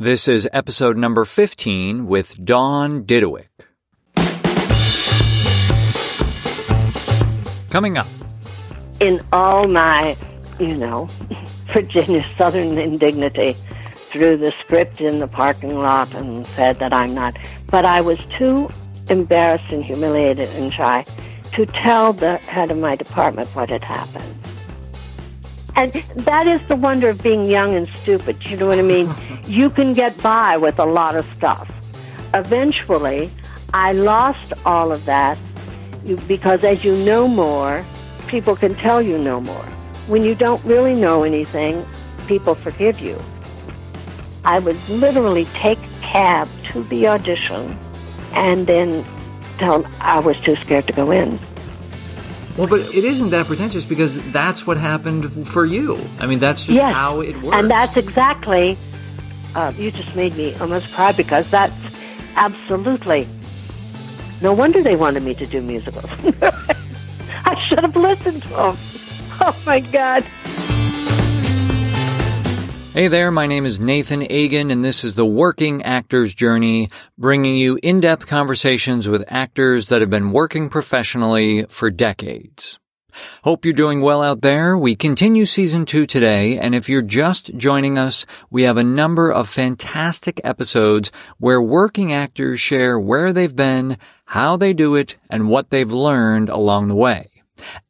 This is episode number 15 with Dawn Didawick. Coming up. In all my, you know, Virginia Southern indignity, threw the script in the parking lot and said that I'm not. But I was too embarrassed and humiliated and shy to tell the head of my department what had happened. And that is the wonder of being young and stupid. You know what I mean? you can get by with a lot of stuff. Eventually, I lost all of that because as you know more, people can tell you no more. When you don't really know anything, people forgive you. I would literally take a cab to the audition and then tell them I was too scared to go in. Well, but it isn't that pretentious because that's what happened for you. I mean, that's just yes. how it works. And that's exactly, uh, you just made me almost cry because that's absolutely, no wonder they wanted me to do musicals. I should have listened to them. Oh my God. Hey there, my name is Nathan Agin, and this is the Working Actor's Journey, bringing you in-depth conversations with actors that have been working professionally for decades. Hope you're doing well out there. We continue season two today, and if you're just joining us, we have a number of fantastic episodes where working actors share where they've been, how they do it, and what they've learned along the way.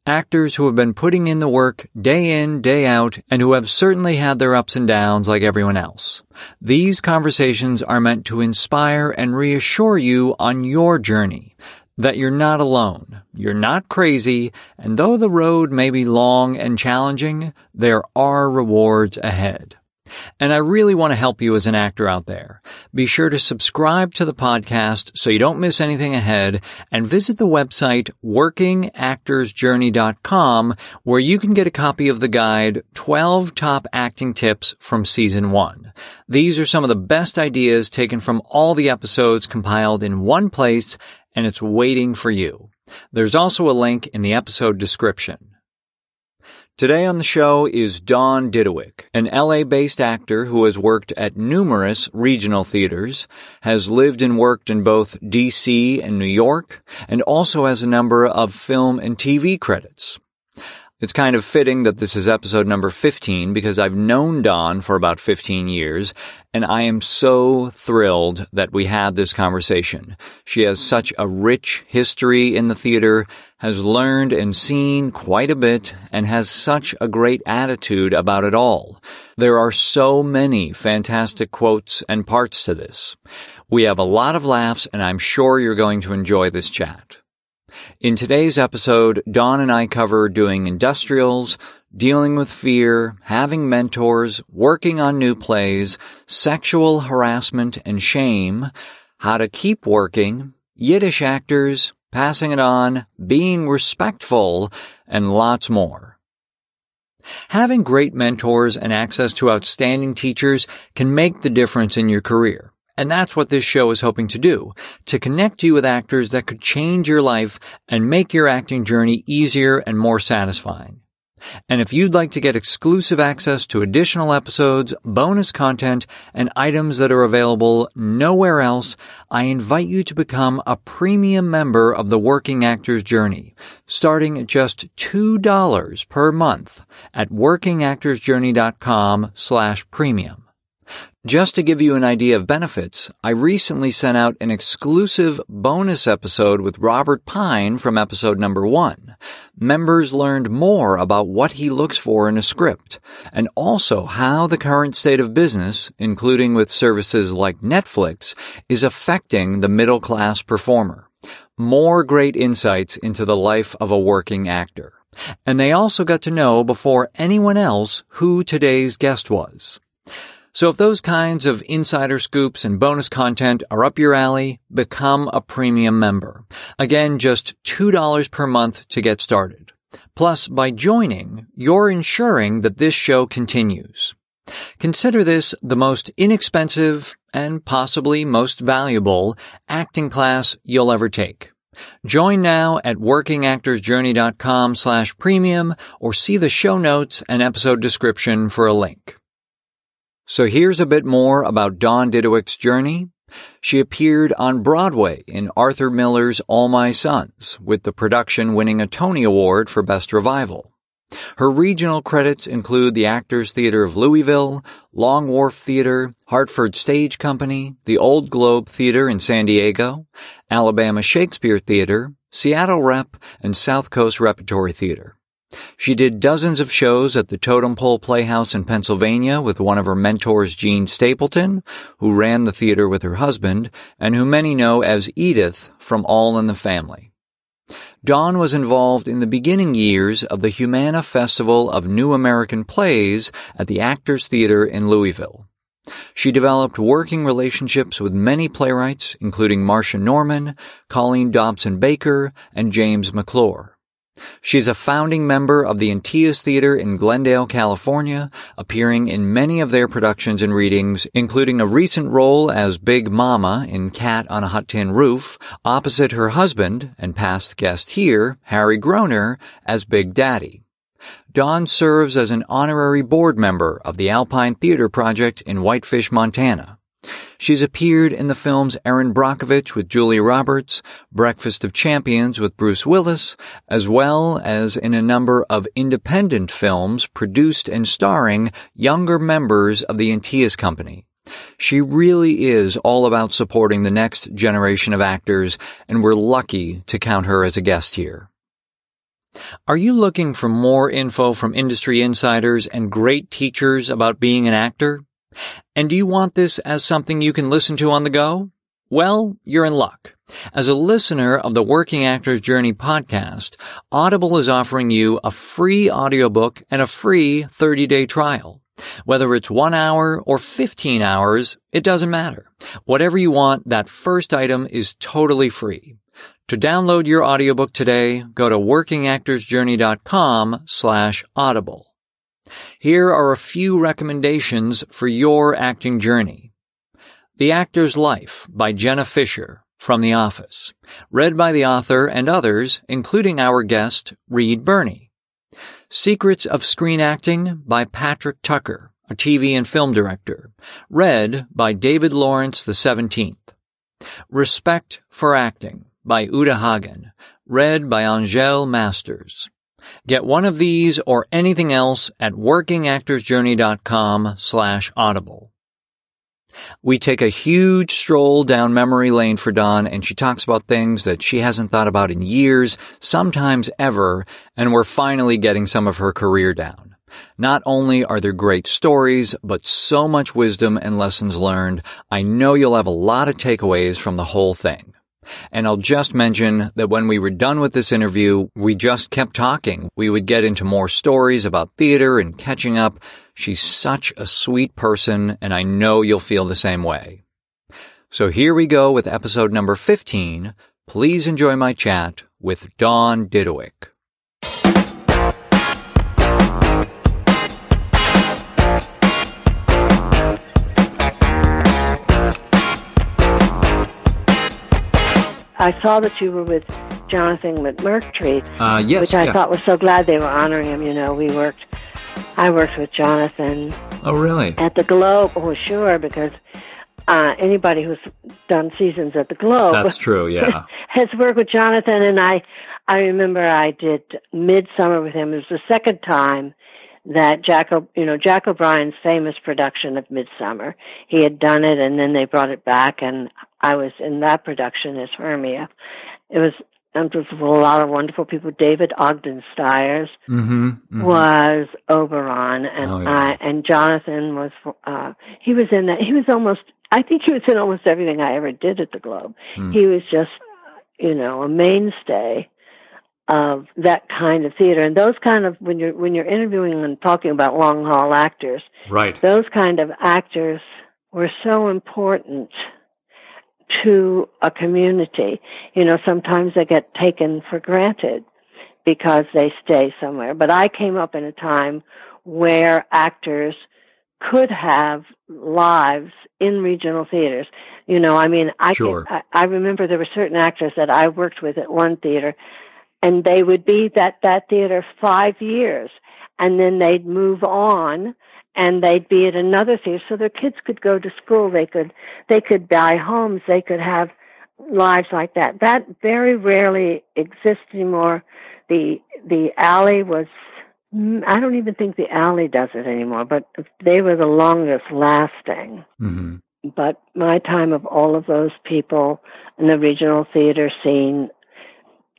Actors who have been putting in the work day in, day out, and who have certainly had their ups and downs like everyone else. These conversations are meant to inspire and reassure you on your journey. That you're not alone, you're not crazy, and though the road may be long and challenging, there are rewards ahead. And I really want to help you as an actor out there. Be sure to subscribe to the podcast so you don't miss anything ahead and visit the website workingactorsjourney.com where you can get a copy of the guide 12 top acting tips from season one. These are some of the best ideas taken from all the episodes compiled in one place and it's waiting for you. There's also a link in the episode description. Today on the show is Dawn Didawick, an LA-based actor who has worked at numerous regional theaters, has lived and worked in both DC and New York, and also has a number of film and TV credits. It's kind of fitting that this is episode number 15 because I've known Dawn for about 15 years and I am so thrilled that we had this conversation. She has such a rich history in the theater, has learned and seen quite a bit, and has such a great attitude about it all. There are so many fantastic quotes and parts to this. We have a lot of laughs and I'm sure you're going to enjoy this chat. In today's episode, Dawn and I cover doing industrials, dealing with fear, having mentors, working on new plays, sexual harassment and shame, how to keep working, Yiddish actors, passing it on, being respectful, and lots more. Having great mentors and access to outstanding teachers can make the difference in your career. And that's what this show is hoping to do, to connect you with actors that could change your life and make your acting journey easier and more satisfying. And if you'd like to get exclusive access to additional episodes, bonus content, and items that are available nowhere else, I invite you to become a premium member of the Working Actors Journey, starting at just $2 per month at workingactorsjourney.com slash premium. Just to give you an idea of benefits, I recently sent out an exclusive bonus episode with Robert Pine from episode number one. Members learned more about what he looks for in a script, and also how the current state of business, including with services like Netflix, is affecting the middle class performer. More great insights into the life of a working actor. And they also got to know before anyone else who today's guest was. So if those kinds of insider scoops and bonus content are up your alley, become a premium member. Again, just $2 per month to get started. Plus, by joining, you're ensuring that this show continues. Consider this the most inexpensive and possibly most valuable acting class you'll ever take. Join now at workingactorsjourney.com slash premium or see the show notes and episode description for a link. So here's a bit more about Dawn Didawick's journey. She appeared on Broadway in Arthur Miller's All My Sons, with the production winning a Tony Award for Best Revival. Her regional credits include the Actors Theater of Louisville, Long Wharf Theater, Hartford Stage Company, the Old Globe Theater in San Diego, Alabama Shakespeare Theater, Seattle Rep, and South Coast Repertory Theater. She did dozens of shows at the Totem Pole Playhouse in Pennsylvania with one of her mentors, Jean Stapleton, who ran the theater with her husband, and who many know as Edith from All in the Family. Dawn was involved in the beginning years of the Humana Festival of New American Plays at the Actors Theater in Louisville. She developed working relationships with many playwrights, including Marsha Norman, Colleen Dobson Baker, and James McClure. She's a founding member of the Antaeus Theater in Glendale, California, appearing in many of their productions and readings, including a recent role as Big Mama in Cat on a Hot Tin Roof, opposite her husband and past guest here, Harry Groener, as Big Daddy. Dawn serves as an honorary board member of the Alpine Theater Project in Whitefish, Montana. She's appeared in the films Erin Brockovich with Julia Roberts, Breakfast of Champions with Bruce Willis, as well as in a number of independent films produced and starring younger members of the Antaeus Company. She really is all about supporting the next generation of actors, and we're lucky to count her as a guest here. Are you looking for more info from industry insiders and great teachers about being an actor? And do you want this as something you can listen to on the go? Well, you're in luck. As a listener of the Working Actors Journey podcast, Audible is offering you a free audiobook and a free 30-day trial. Whether it's one hour or 15 hours, it doesn't matter. Whatever you want, that first item is totally free. To download your audiobook today, go to workingactorsjourney.com slash audible. Here are a few recommendations for your acting journey. The Actor's Life by Jenna Fischer from The Office, read by the author and others, including our guest, Reed Birney. Secrets of Screen Acting by Patrick Tucker, a TV and film director, read by David Lawrence XVII. Respect for Acting by Uta Hagen, read by Angel Masters. Get one of these or anything else at workingactorsjourney.com slash audible. We take a huge stroll down memory lane for Dawn and she talks about things that she hasn't thought about in years, sometimes ever, and we're finally getting some of her career down. Not only are there great stories, but so much wisdom and lessons learned. I know you'll have a lot of takeaways from the whole thing. And I'll just mention that when we were done with this interview, we just kept talking. We would get into more stories about theater and catching up. She's such a sweet person, and I know you'll feel the same way. So here we go with episode number 15. Please enjoy my chat with Dawn Didawick. I saw that you were with Jonathan McMurtry, Uh, yes. which I yeah. thought was so glad they were honoring him. You know, we worked, I worked with Jonathan Oh, really? at the Globe. Oh, sure, because uh, anybody who's done seasons at the Globe That's true, yeah. has worked with Jonathan, and I, I remember I did Midsummer with him. It was the second time that Jack, o, you know, Jack O'Brien's famous production of Midsummer. He had done it, and then they brought it back, and I was in that production as Hermia. It was, it was a lot of wonderful people. David Ogden Stiers Mm-hmm. was Oberon, and Oh, yeah. I and Jonathan was. uh He was in that. He was almost. I think he was in almost everything I ever did at the Globe. Hmm. He was just, you know, a mainstay of that kind of theater, and those kind of when you're when you're interviewing and talking about long haul actors, Right. those kind of actors were so important to a community. You know, sometimes they get taken for granted because they stay somewhere. But I came up in a time where actors could have lives in regional theaters. You know, I mean, I Sure. can, I, I remember there were certain actors that I worked with at one theater, and they would be at that theater five years, and then they'd move on, and they'd be at another theater so their kids could go to school they could they could buy homes they could have lives like that that very rarely exists anymore the the alley was I don't even think the alley does it anymore, but they were the longest lasting. Mm-hmm. But my time of all of those people in the regional theater scene,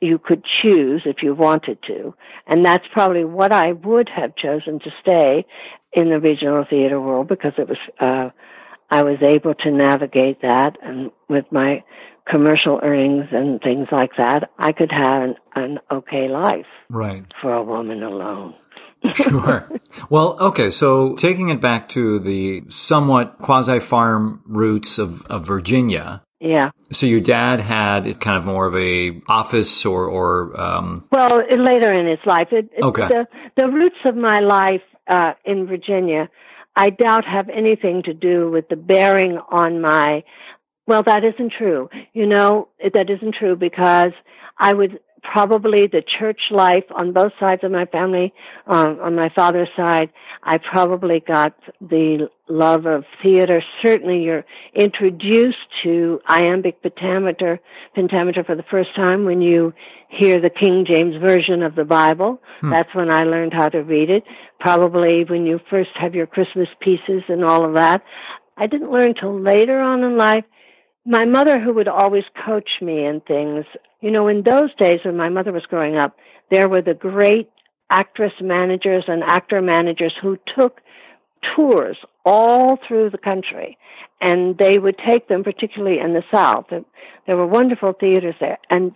you could choose if you wanted to. And that's probably what I would have chosen to stay in the regional theater world because it was, uh, I was able to navigate that and with my commercial earnings and things like that, I could have an, an okay life. Right. For a woman alone. sure. Well, okay. So taking it back to the somewhat quasi farm roots of, of Virginia. Yeah. So your dad had kind of more of a office or, or, um... well, later in his life. It, okay. The, the roots of my life, uh, in Virginia, I doubt have anything to do with the bearing on my well, that isn't true. You know, that isn't true because I would probably the church life on both sides of my family, um, on my father's side, I probably got the love of theater. Certainly you're introduced to iambic pentameter, pentameter for the first time when you hear the King James Version of the Bible. Hmm. That's when I learned how to read it. Probably when you first have your Christmas pieces and all of that. I didn't learn till later on in life my mother who would always coach me in things you know in those days when my mother was growing up there were the great actress managers and actor managers who took tours all through the country and they would take them particularly in the south there were wonderful theaters there and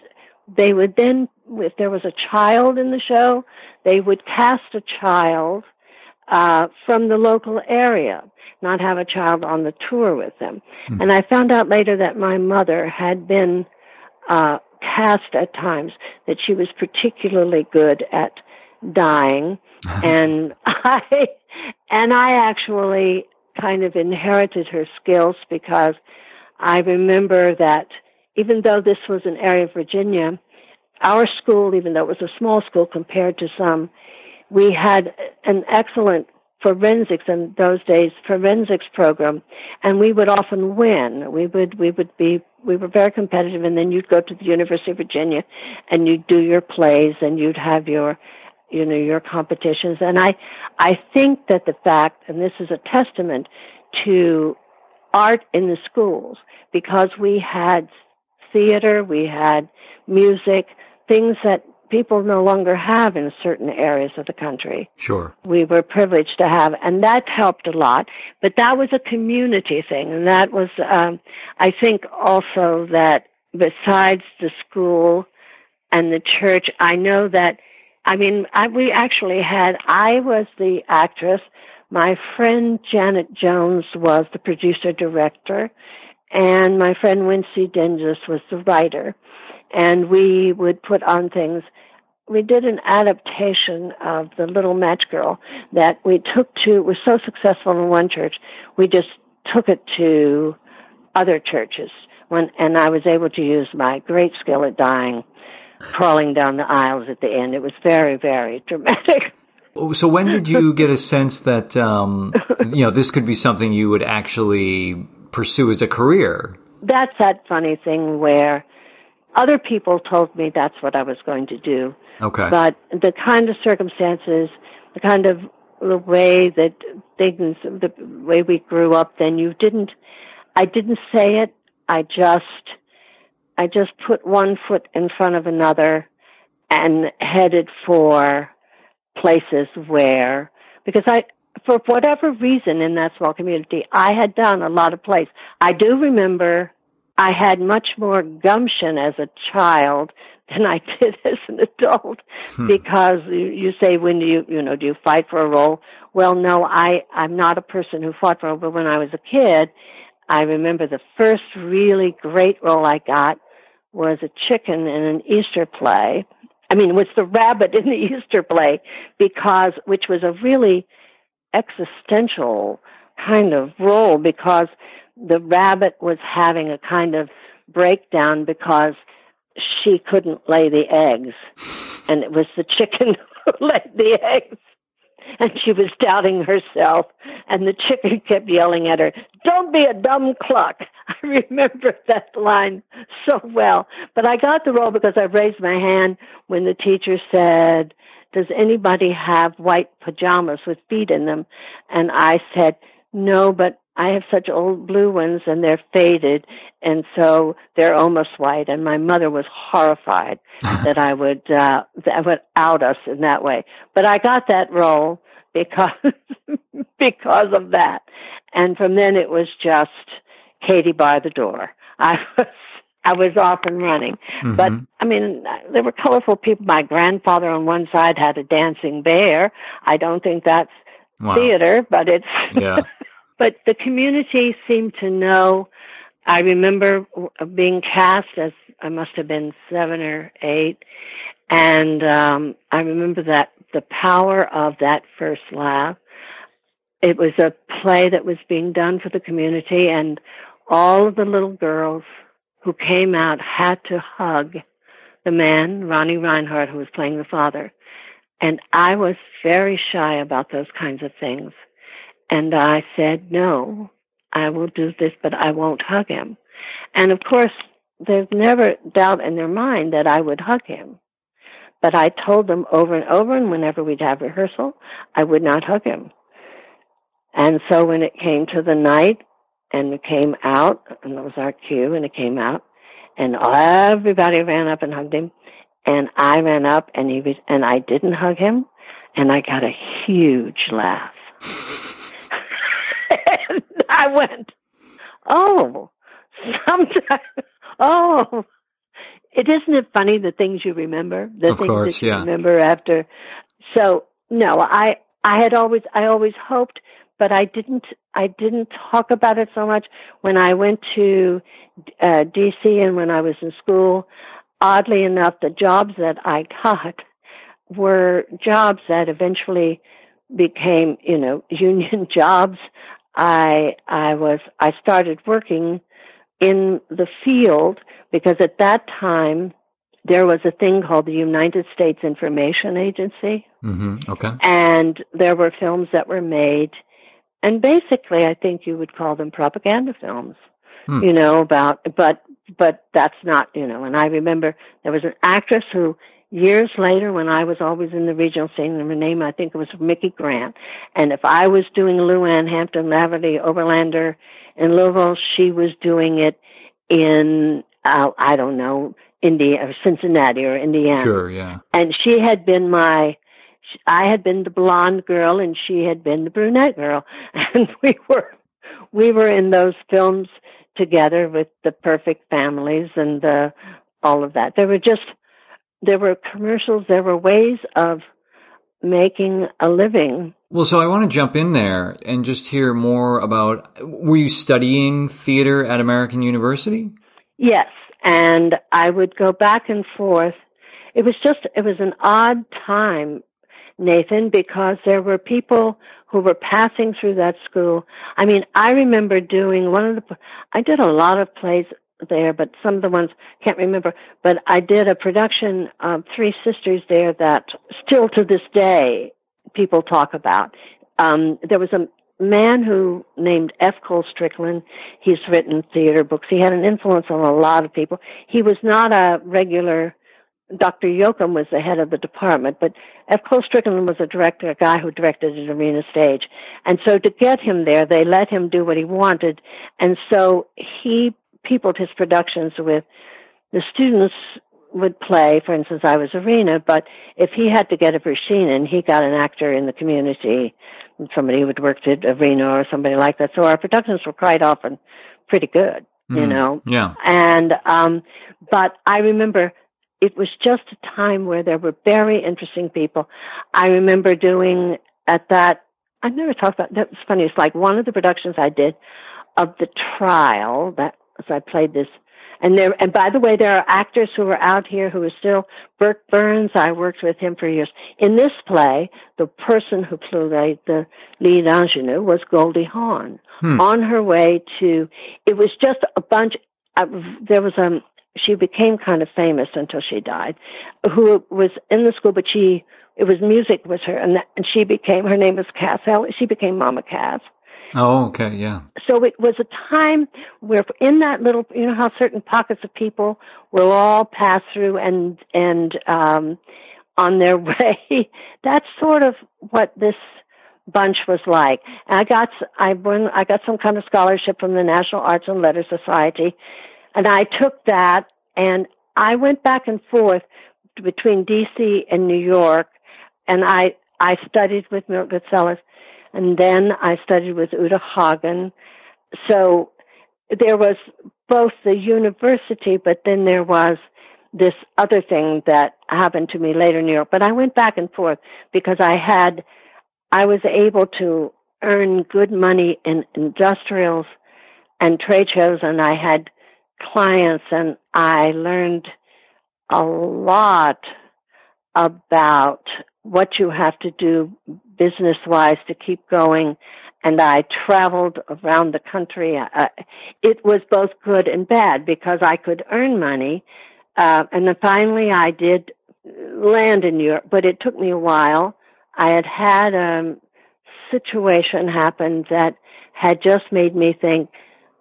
they would then if there was a child in the show they would cast a child uh, from the local area not have a child on the tour with them. Mm. And I found out later that my mother had been uh, cast at times that she was particularly good at dying, and I and I actually kind of inherited her skills because I remember that even though this was an area of Virginia, our school, even though it was a small school compared to some, we had an excellent forensics in those days forensics program. And we would often win. We would we would be we were very competitive. And then you'd go to the university of virginia and you'd do your plays and you'd have your you know your competitions and i i think that the fact and this is a testament to art in the schools because we had theater we had music things that people no longer have in certain areas of the country. Sure. We were privileged to have, and that helped a lot. But that was a community thing, and that was, um, I think, also that besides the school and the church, I know that. I mean, I, we actually had. I was the actress. My friend Janet Jones was the producer director, and my friend Wincy Dingus was the writer and we would put on things. We did an adaptation of The Little Match Girl that we took to, was so successful in one church, we just took it to other churches. When, and I was able to use my great skill at dying, crawling down the aisles at the end. It was very, very dramatic. So when did you get a sense that um, you know this could be something you would actually pursue as a career? That's that funny thing where other people told me that's what I was going to do. Okay. But the kind of circumstances, the kind of the way that things, the way we grew up, then you didn't, I didn't say it. I just, I just put one foot in front of another and headed for places where, because I, for whatever reason in that small community, I had done a lot of plays. I do remember I had much more gumption as a child than I did as an adult hmm. because you, you say when do you you know do you fight for a role? Well, no, I I'm not a person who fought for a role. But when I was a kid, I remember the first really great role I got was a chicken in an Easter play. I mean, was the rabbit in the Easter play because which was a really existential kind of role because the rabbit was having a kind of breakdown because she couldn't lay the eggs. And it was the chicken who laid the eggs. And she was doubting herself, and the chicken kept yelling at her, "Don't be a dumb cluck." I remember that line so well. But I got the role because I raised my hand when the teacher said, "Does anybody have white pajamas with feet in them?" And I said, "No, but I have such old blue ones and they're faded and so they're almost white and my mother was horrified that I would uh that would out us in that way. But I got that role because because of that. And from then it was just Katie by the door. I was I was off and running. Mm-hmm. But I mean, there were colorful people. My grandfather on one side had a dancing bear. I don't think that's wow. theater, but it's yeah. But the community seemed to know. I remember being cast as I must have been seven or eight, and um, I remember that the power of that first laugh. It was a play that was being done for the community, and all of the little girls who came out had to hug the man, Ronnie Reinhardt, who was playing the father. And I was very shy about those kinds of things. And I said, no, I will do this, but I won't hug him. And of course, there's never doubt in their mind that I would hug him. But I told them over and over, and whenever we'd have rehearsal, I would not hug him. And so when it came to the night, and it came out, and it was our cue, and it came out, and everybody ran up and hugged him, and I ran up, and he was, and I didn't hug him, and I got a huge laugh. I went, oh, sometimes, oh, it isn't it funny the things you remember, the of things course, that you yeah. remember after. So no, I I had always I always hoped, but I didn't I didn't talk about it so much when I went to uh, D.C. and when I was in school. Oddly enough, the jobs that I got were jobs that eventually became, you know, union jobs. I I was I started working in the field because at that time there was a thing called the United States Information Agency. Mm-hmm. Okay. And there were films that were made, and basically, I think you would call them propaganda films. Hmm. You know about, but but that's not you know. And I remember there was an actress who years later, when I was always in the regional scene, and her name I think it was Mickey Grant, and if I was doing Lu Ann Hampton, Laverty, Oberlander in Louisville, she was doing it in uh, I don't know India or Cincinnati or Indiana. Sure, yeah. And she had been my. I had been the blonde girl, and she had been the brunette girl, and we were we were in those films together with the perfect families and the, all of that. There were just there were commercials, there were ways of making a living. Well, so I want to jump in there and just hear more about were you studying theater at American University? Yes, and I would go back and forth. It was just it was an odd time, Nathan, because there were people who were passing through that school. I mean, I remember doing one of the I did a lot of plays there, but some of the ones can't remember. But I did a production of Three Sisters there that still to this day people talk about. Um, there was a man who named F. Cowles Strickland. He's written theater books. He had an influence on a lot of people. He was not a regular. Dr. Yoakum was the head of the department, but F. Cowles Strickland was a director, a guy who directed an arena stage. And so to get him there, they let him do what he wanted. And so he peopled his productions with the students would play, for instance, I was Irina, but if he had to get a machine and he got an actor in the community, somebody who had worked at Arena or somebody like that. So our productions were quite often pretty good, mm, you know. Yeah. And um but I remember it was just a time where there were very interesting people. I remember doing at that I never talked about that was funny, it's like one of the productions I did of the trial that so I played this. And there, and by the way, there are actors who are out here who are still, Bert Burns, I worked with him for years. In this play, the person who played the lead ingenue was Goldie Hawn. Hmm. On her way to, it was just a bunch, uh, there was a, um, she became kind of famous until she died, who was in the school, but she it was music was her, and, that, and she became her name was Cass Elliot. She became Mama Cass. Oh, okay, yeah. So it was a time where, in that little, you know, how certain pockets of people will all pass through and and um, on their way. That's sort of what this bunch was like. And I got I won I got some kind of scholarship from the National Arts and Letters Society, and I took that and I went back and forth between D.C. and New York, and I I studied with Milt Katselas, and then I studied with Uta Hagen. So there was both the university, but then there was this other thing that happened to me later in New York. But I went back and forth because I had I was able to earn good money in industrials and trade shows and I had clients and I learned a lot about what you have to do business wise to keep going and I traveled around the country. Uh, it was both good and bad because I could earn money. Uh, and then finally I did land in Europe, but it took me a while I had had a situation happen that had just made me think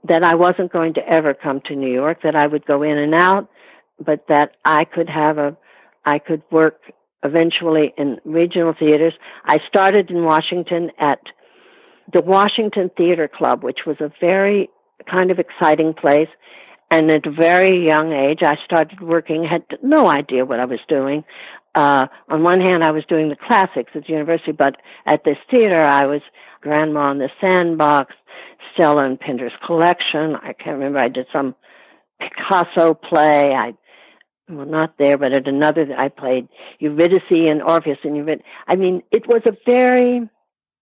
that I wasn't going to ever come to New York, that I would go in and out, but that I could have a, I could work eventually in regional theaters. I started in Washington at the Washington Theater Club, which was a very kind of exciting place. And at a very young age, I started working, had no idea what I was doing uh, on one hand, I was doing the classics at the university, but at this theater, I was Grandma in the Sandbox, Stella and Pinter's Collection. I can't remember. I did some Picasso play. I well, not there, but at another, I played Eurydice and Orpheus and Eurydice. I mean, it was a very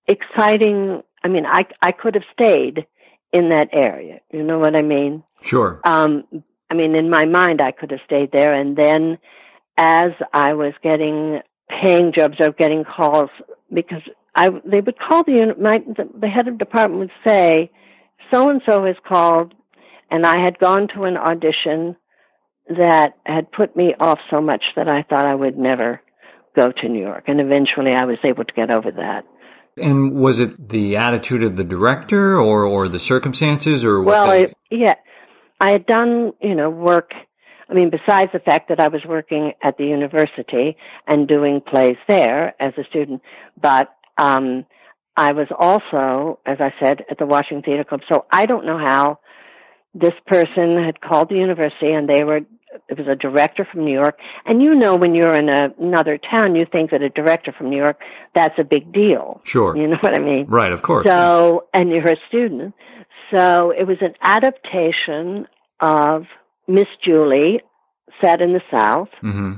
exciting. I mean, I I could have stayed in that area. You know what I mean? Sure. Um, I mean, in my mind, I could have stayed there, and then as I was getting paying jobs or getting calls because I they would call the my the, the head of department would say so and so has called and I had gone to an audition that had put me off so much that I thought I would never go to New York and eventually I was able to get over that. And was it the attitude of the director or or the circumstances or well, yeah, I had done you know work I mean, besides the fact that I was working at the university and doing plays there as a student, but um, I was also, as I said, at the Washington Theater Club. So I don't know how this person had called the university and they were it was a director from New York. And you know, when you're in a, another town, you think that a director from New York, that's a big deal. Sure. You know what I mean? Right, of course. So, and you're a student. So it was an adaptation of Miss Julie set in the South. Mm-hmm.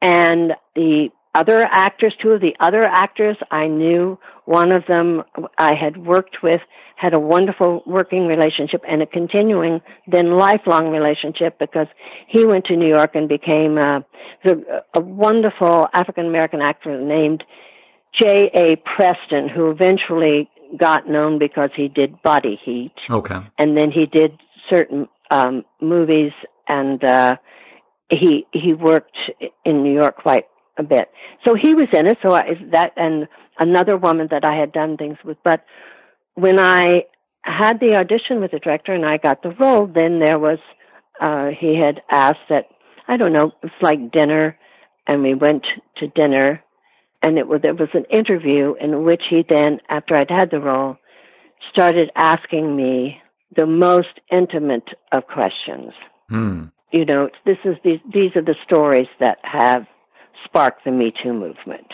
And the other actors, two of the other actors I knew, one of them I had worked with, had a wonderful working relationship and a continuing, then lifelong relationship because he went to New York and became a, a wonderful African American actor named J.A. Preston, who eventually got known because he did Body Heat. Okay. And then he did certain um, movies and uh, he he worked in New York quite a bit. So he was in it. So I, that and another woman that I had done things with. But when I had the audition with the director and I got the role, then there was uh, he had asked that I don't know. It's like dinner, and we went to dinner, and it was there was an interview in which he then, after I'd had the role, started asking me the most intimate of questions. Hmm you know, this is these these are the stories that have sparked the Me Too movement.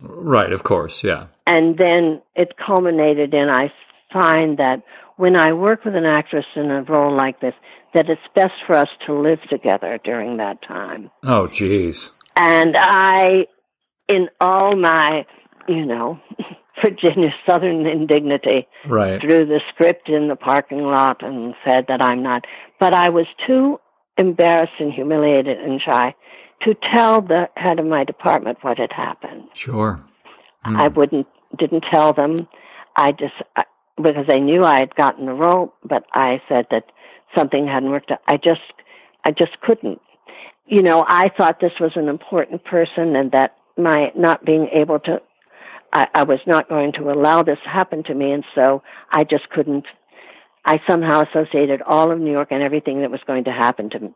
Right, of course, yeah. And then it culminated in I find that when I work with an actress in a role like this, that it's best for us to live together during that time. Oh, jeez. And I, in all my, you know, Virginia Southern indignity, right. threw the script in the parking lot and said that I'm not. But I was too embarrassed and humiliated and shy to tell the head of my department what had happened. Sure. Mm. I wouldn't, didn't tell them. I just, I, because they knew I had gotten the role, but I said that something hadn't worked out. I just, I just couldn't. You know, I thought this was an important person and that my not being able to I, I was not going to allow this to happen to me and so I just couldn't I somehow associated all of New York and everything that was going to happen to me.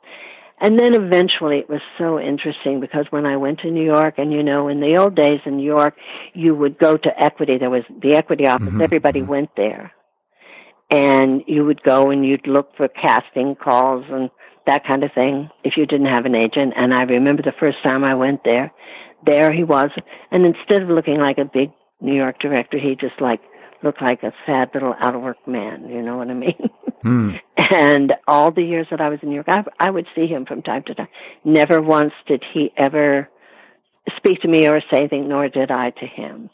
And then eventually it was so interesting because when I went to New York and you know, in the old days in New York, you would go to equity. There was the equity office. Mm-hmm. Everybody mm-hmm. went there. And you would go and you'd look for casting calls and that kind of thing if you didn't have an agent. And I remember the first time I went there, there he was. And instead of looking like a big New York director, he just like looked like a sad little out of work man. You know what I mean? Mm. and all the years that I was in New York, I, I would see him from time to time. Never once did he ever speak to me or say anything, nor did I to him.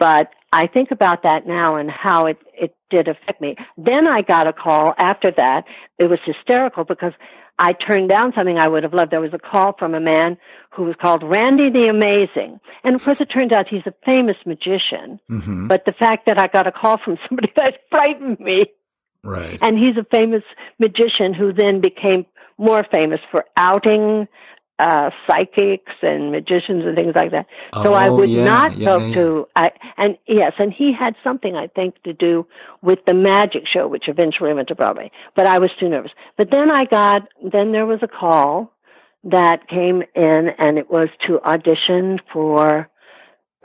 But I think about that now and how it, it did affect me. Then I got a call after that. It was hysterical because I turned down something I would have loved. There was a call from a man who was called Randi the Amazing. And of course it turns out he's a famous magician. Mm-hmm. But the fact that I got a call from somebody that frightened me. Right. And he's a famous magician who then became more famous for outing uh, psychics and magicians and things like that. Oh, so I oh, would yeah, not yeah, go yeah. to, I, and yes, and he had something I think to do with the magic show, which eventually went to Broadway, but I was too nervous. But then I got, then there was a call that came in and it was to audition for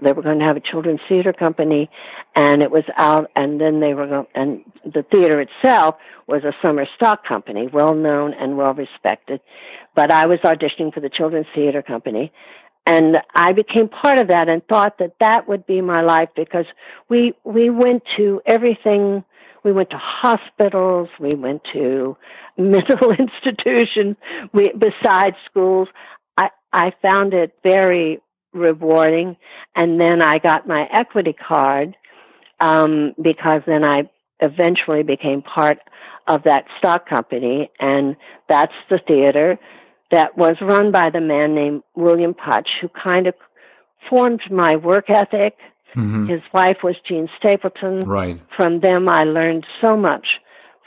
they were going to have a children's theater company and it was out and then they were going and the theater itself was a summer stock company well known and well respected but i was auditioning for the children's theater company and i became part of that and thought that that would be my life because we we went to everything. We went to hospitals we went to mental institutions we besides schools. I i found it very rewarding. And then I got my equity card um, because then I eventually became part of that stock company, and that's the theater that was run by the man named William Putch, who kind of formed my work ethic. Mm-hmm. His wife was Jean Stapleton. Right. From them, I learned so much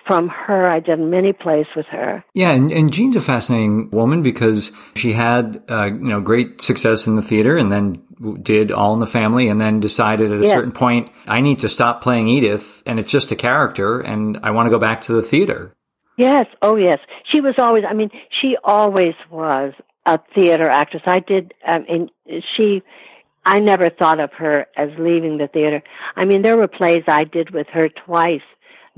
from her. I did many plays with her. Yeah, and, and Jean's a fascinating woman because she had uh, you know great success in the theater, and then did All in the Family, and then decided at a certain point I need to stop playing Edith, and it's just a character, and I want to go back to the theater. Yes, oh yes, she was always. I mean, she always was a theater actress. I did. Um, and she. I never thought of her as leaving the theater. I mean, there were plays I did with her twice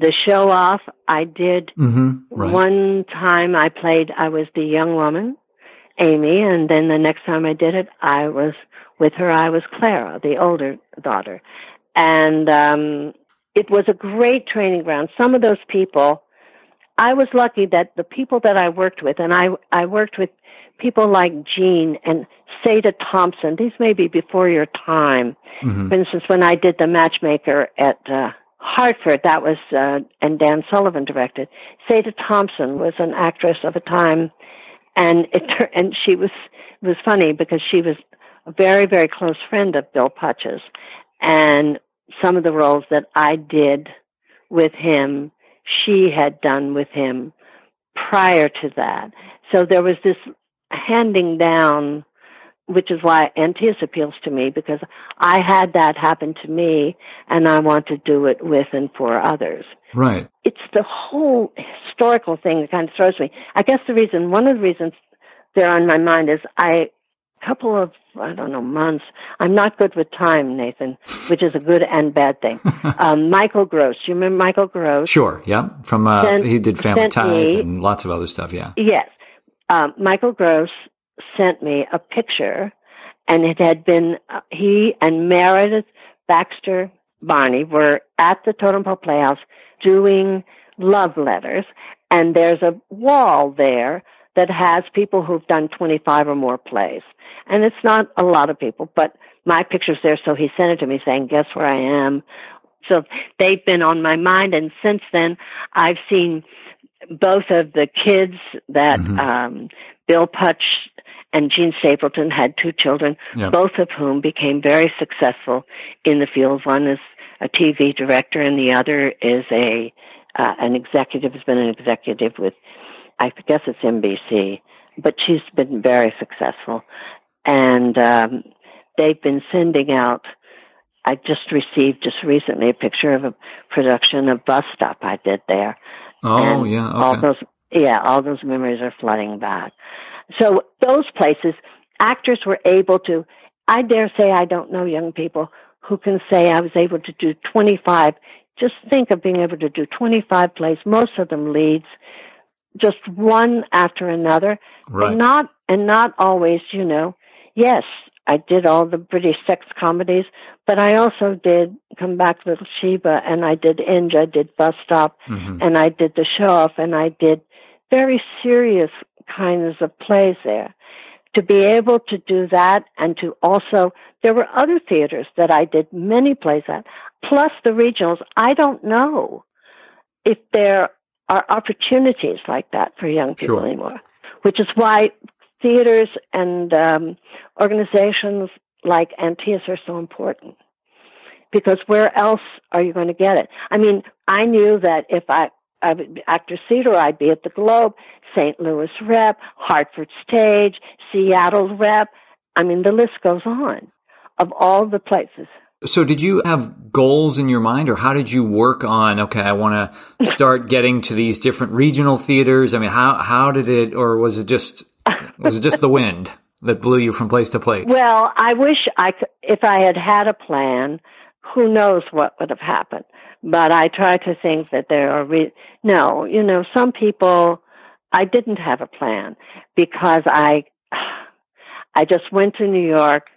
the show off I did mm-hmm, right. one time I played I was the young woman, Amy, and then the next time I did it I was with her I was Clara, the older daughter. And um it was a great training ground. Some of those people I was lucky that the people that I worked with and I I worked with people like Jean and Sada Thompson. These may be before your time. Mm-hmm. For instance, when I did the matchmaker at uh, Hartford, that was, uh, and Dan Sullivan directed. Sada Thompson was an actress of a time, and it, and she was, it was funny because she was a very, very close friend of Bill Putch's. And some of the roles that I did with him, she had done with him prior to that. So there was this handing down which is why Antæus appeals to me because I had that happen to me and I want to do it with and for others. Right. It's the whole historical thing that kind of throws me. I guess the reason, one of the reasons they're on my mind is I, a couple of, I don't know, months, I'm not good with time, Nathan, which is a good and bad thing. um, Michael Gross, you remember Michael Gross? Sure, yeah. From, uh, sent, he did Family Ties and lots of other stuff, yeah. Yes. Um, Michael Gross sent me a picture, and it had been uh, he and Meredith Baxter Birney were at the Totem Pole Playhouse doing love letters, and there's a wall there that has people who've done 25 or more plays. And it's not a lot of people, but my picture's there, so he sent it to me saying, guess where I am? So they've been on my mind, and since then, I've seen both of the kids that mm-hmm. um, Bill Putch and Jean Stapleton had two children, yep. both of whom became very successful in the field. One is a TV director, and the other is a uh, an executive. Has been an executive with, I guess it's NBC, but she's been very successful. And um, they've been sending out. I just received just recently a picture of a production of Bus Stop I did there. Oh And yeah, okay. all those yeah all those memories are flooding back so those places actors were able to i dare say i don't know young people who can say i was able to do 25 just think of being able to do 25 plays most of them leads just one after another right. and not and not always you know yes i did all the british sex comedies but i also did come back little sheba and i did inge i did bus stop Mhm. and I did the show off and I did very serious kinds of plays there. To be able to do that and to also, there were other theaters that I did many plays at, plus the regionals. I don't know if there are opportunities like that for young people Sure. anymore, which is why theaters and um, organizations like Antaeus are so important because where else are you going to get it? I mean, I knew that if I, I would actor theater, I'd be at the Globe, St. Louis Rep, Hartford Stage, Seattle Rep. I mean, the list goes on of all the places. So, did you have goals in your mind, or how did you work on? Okay, I want to start getting to these different regional theaters. I mean, how how did it, or was it just was it just the wind that blew you from place to place? Well, I wish I could, if I had had a plan, who knows what would have happened. But I try to think that there are, re- no, you know, some people, I didn't have a plan because I, I just went to New York,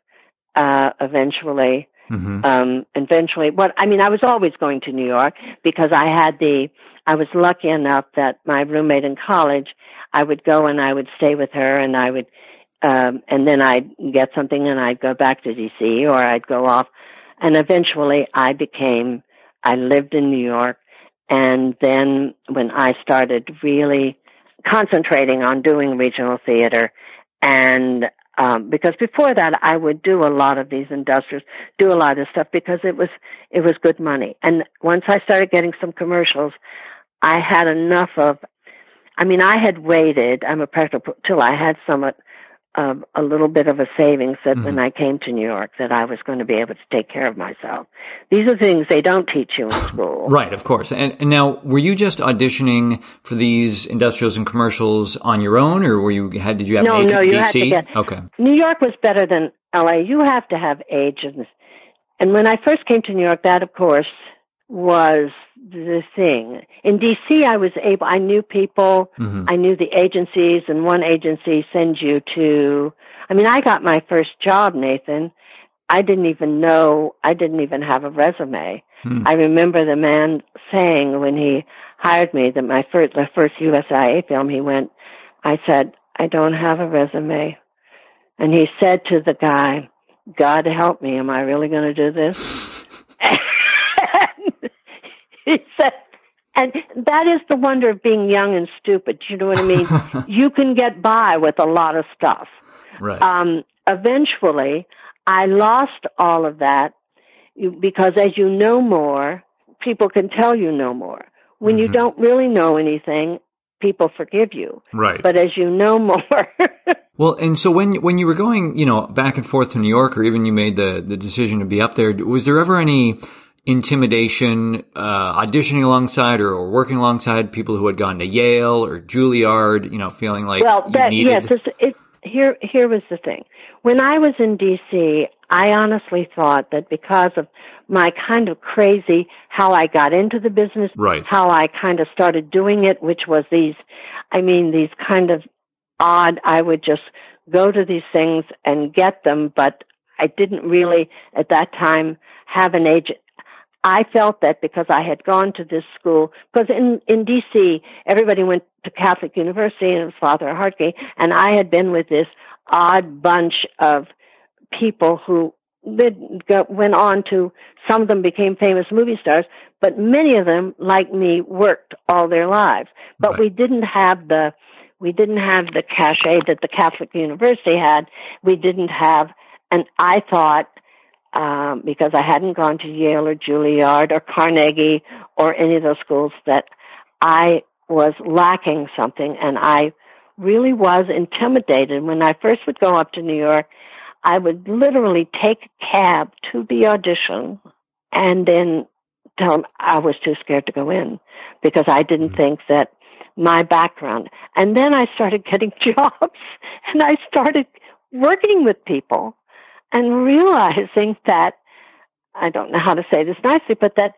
uh, eventually, hmm um, eventually, what I mean, I was always going to New York because I had the. I was lucky enough that my roommate in college, I would go and I would stay with her, and I would, um, and then I'd get something and I'd go back to D.C. or I'd go off, and eventually I became. I lived in New York, and then when I started really concentrating on doing regional theater, and um, because before that I would do a lot of these industrials, do a lot of stuff because it was it was good money. And once I started getting some commercials, I had enough of. I mean, I had waited. I'm a practical till I had somewhat um, a little bit of a savings that when I came to New York that I was going to be able to take care of myself. These are things they don't teach you in school. Right, of course. And, and now, were you just auditioning for these industrials and commercials on your own, or were you had did you have No, an agent no, in you had to get- okay, New York was better than LA. You have to have agents. And when I first came to New York, that of course was the thing. In DC, I was able, I knew people, hmm I knew the agencies, and one agency sends you to, I mean, I got my first job, Nathan. I didn't even know, I didn't even have a resume. Hmm. I remember the man saying when he hired me that my first, the first USIA film he went, I said, I don't have a resume. And he said to the guy, God help me, am I really going to do this? said, and that is the wonder of being young and stupid. You know what I mean? you can get by with a lot of stuff. right, Um, eventually, I lost all of that because as you know more, people can tell you no more. When you Mhm. don't really know anything, people forgive you. right. But as you know more, Well, and so when when you were going, you know, back and forth to New York, or even you made the the decision to be up there, was there ever any intimidation uh, auditioning alongside or, or working alongside people who had gone to Yale or Juilliard? You know, feeling like well, you that needed. yes, it, here here was the thing. When I was in D.C., I honestly thought that because of my kind of crazy how I got into the business, Right. how I kind of started doing it, which was these, I mean, these kind of odd. I would just go to these things and get them, but I didn't really at that time have an agent. I felt that because I had gone to this school, because in, in DC, everybody went to Catholic University and it was Father Hartke, and I had been with this odd bunch of people who did, go, went on to, some of them became famous movie stars, but many of them, like me, worked all their lives. But Right. we didn't have the, we didn't have the cachet that the Catholic University had. We didn't have, and I thought, um, because I hadn't gone to Yale or Juilliard or Carnegie or any of those schools that I was lacking something and I really was intimidated when I first would go up to New York. I would literally take a cab to the audition and then tell them I was too scared to go in because I didn't mm-hmm. think that my background. And then I started getting jobs and I started working with people and realizing that I don't know how to say this nicely, but that,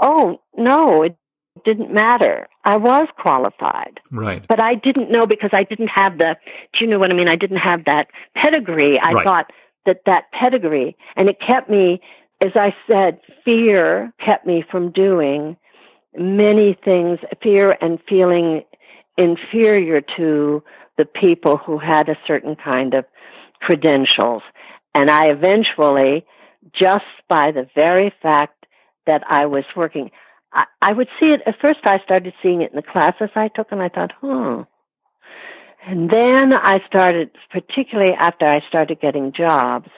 oh, no, it didn't matter. I was qualified. Right. But I didn't know because I didn't have the, do you know what I mean? I didn't have that pedigree. I right. thought that that pedigree, and it kept me, as I said, fear kept me from doing many things, fear and feeling inferior to the people who had a certain kind of credentials. And I eventually, just by the very fact that I was working, I, I would see it, at first I started seeing it in the classes I took and I thought, hmm. And then I started, particularly after I started getting jobs,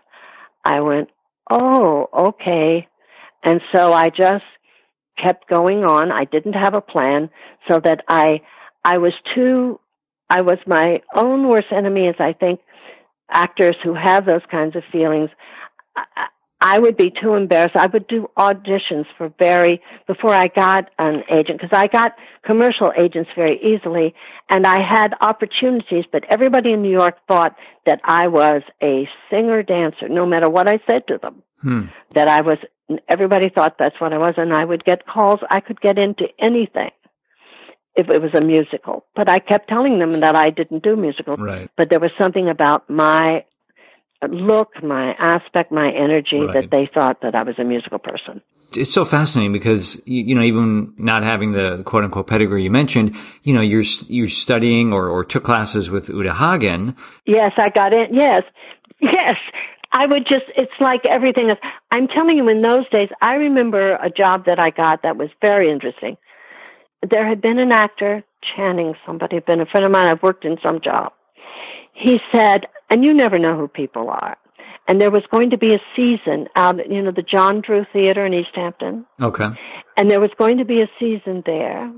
I went, oh, okay. And so I just kept going on. I didn't have a plan so that I, I was too, I was my own worst enemy as I think actors who have those kinds of feelings. I, I would be too embarrassed. I would do auditions for very, before I got an agent, because I got commercial agents very easily, and I had opportunities, but everybody in New York thought that I was a singer dancer, no matter what I said to them. Hmm. That I was, everybody thought that's what I was, and I would get calls, I could get into anything if it was a musical. But I kept telling them that I didn't do musicals. Right. But there was something about my look, my aspect, my energy right. that they thought that I was a musical person. It's so fascinating because you, know even not having the quote unquote pedigree you mentioned, you know you're you're studying or, or took classes with Uta Hagen. Yes, I got it. Yes, yes. I would just, it's like everything else. I'm telling you, in those days, I remember a job that I got that was very interesting. There had been an actor, Channing, somebody had been a friend of mine, I've worked in some job. He said, and you never know who people are. And there was going to be a season out, you know, the John Drew Theater in East Hampton. Okay. And there was going to be a season there.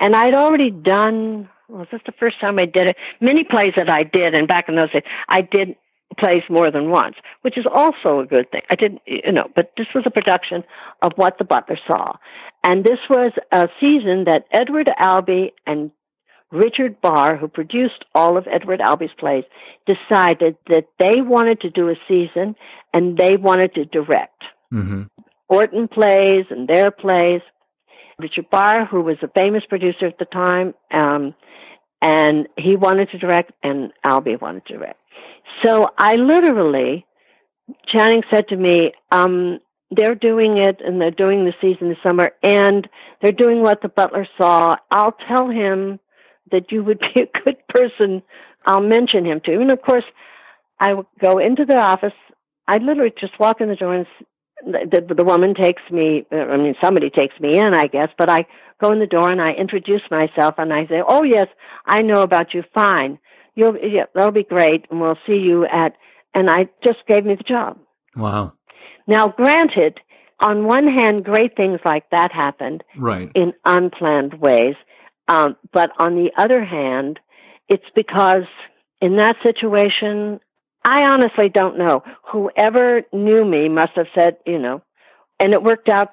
And I'd already done, was this the first time I did it? Many plays that I did, and back in those days, I did plays more than once, which is also a good thing. I didn't, you know, but this was a production of What the Butler Saw. And this was a season that Edward Albee and Richard Barr, who produced all of Edward Albee's plays, decided that they wanted to do a season and they wanted to direct. Mm-hmm. Orton plays and their plays. Richard Barr, who was a famous producer at the time, um, and he wanted to direct, and Albee wanted to direct. So I literally, Channing said to me, um, they're doing it and they're doing the season this summer and they're doing what the butler saw. I'll tell him that you would be a good person, I'll mention him to. And of course, I go into the office. I literally just walk in the door and the, the woman takes me, I mean, somebody takes me in, I guess, but I go in the door and I introduce myself and I say, oh yes, I know about you, fine. You'll, yeah, that'll be great and we'll see you at, and I just gave me the job. Wow. Now granted, on one hand, great things like that happened. Right. In unplanned ways. Um, but on the other hand, it's because in that situation, I honestly don't know. Whoever knew me must have said, you know, and it worked out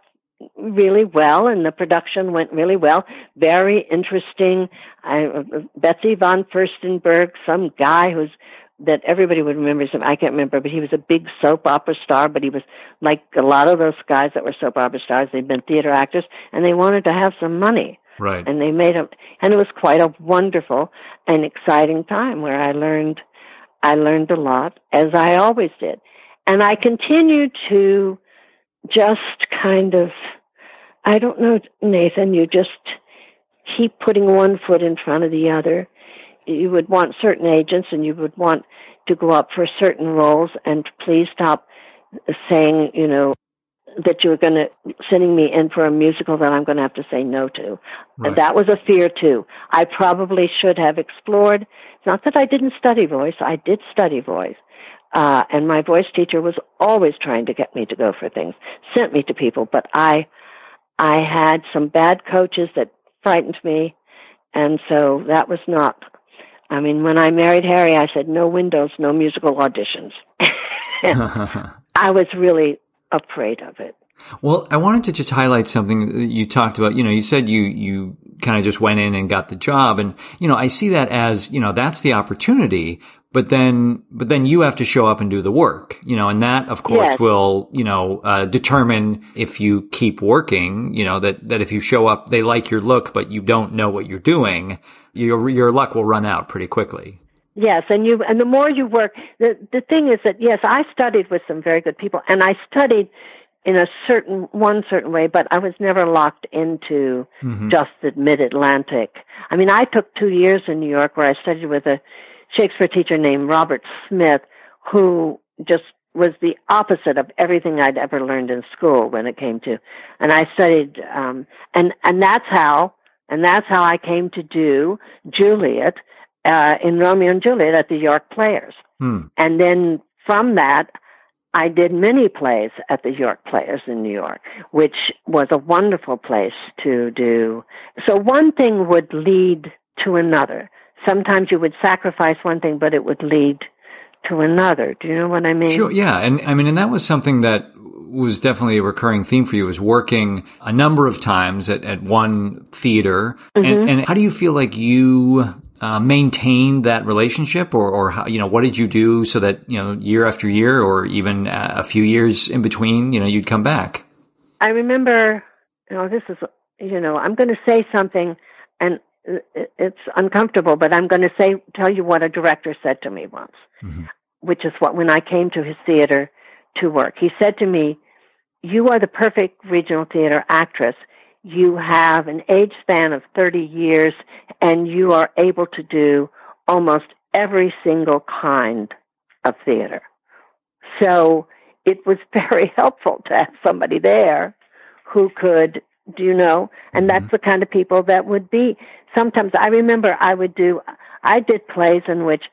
really well and the production went really well. Very interesting. I, Betsy von Furstenberg, some guy who's that everybody would remember him. I can't remember, but he was a big soap opera star, but he was like a lot of those guys that were soap opera stars. They'd been theater actors and they wanted to have some money. Right. And they made a, and it was quite a wonderful and exciting time where I learned, I learned a lot as I always did. And I continued to just kind of, I don't know, Nathan, you just keep putting one foot in front of the other. You would want certain agents and you would want to go up for certain roles and please stop saying, you know, that you're going to sending me in for a musical that I'm going to have to say no to. Right. That was a fear too. I probably should have explored. Not that I didn't study voice. I did study voice. Uh, and my voice teacher was always trying to get me to go for things, sent me to people, but I, I had some bad coaches that frightened me. And so that was not, I mean, when I married Harry, I said, no windows, no musical auditions. I was really afraid of it. Well, I wanted to just highlight something that you talked about. You know, you said you, you kind of just went in and got the job. And, you know, I see that as, you know, that's the opportunity, but then, but then you have to show up and do the work, you know, and that of course Yes. will, you know, uh, determine if you keep working, you know, that, that if you show up, they like your look, but you don't know what you're doing, your, your luck will run out pretty quickly. Yes, and you and the more you work, the the thing is that yes, I studied with some very good people, and I studied in a certain one certain way, but I was never locked into Mhm. just the Mid Atlantic. I mean, I took two years in New York where I studied with a Shakespeare teacher named Robert Smith, who just was the opposite of everything I'd ever learned in school when it came to, and I studied, um, and and that's how, and that's how I came to do Juliet uh, in Romeo and Juliet at the York Players. Hmm. And then from that, I did many plays at the York Players in New York, which was a wonderful place to do. So one thing would lead to another. Sometimes you would sacrifice one thing, but it would lead to another. Do you know what I mean? Sure. Yeah. And I mean, and that was something that was definitely a recurring theme for you was working a number of times at, at one theater. Mm-hmm. And, and how do you feel like you uh, maintained that relationship or, or how, you know, what did you do so that, you know, year after year or even uh, a few years in between, you know, you'd come back? I remember, you know, this is, you know, I'm going to say something and it's uncomfortable, but I'm going to say, tell you what a director said to me once, Mhm. which is what, when I came to his theater to work, he said to me, you are the perfect regional theater actress. You have an age span of 30 years and you are able to do almost every single kind of theater. So it was very helpful to have somebody there who could, do you know, and that's mm-hmm. the kind of people that would be. Sometimes I remember I would do, I did plays in which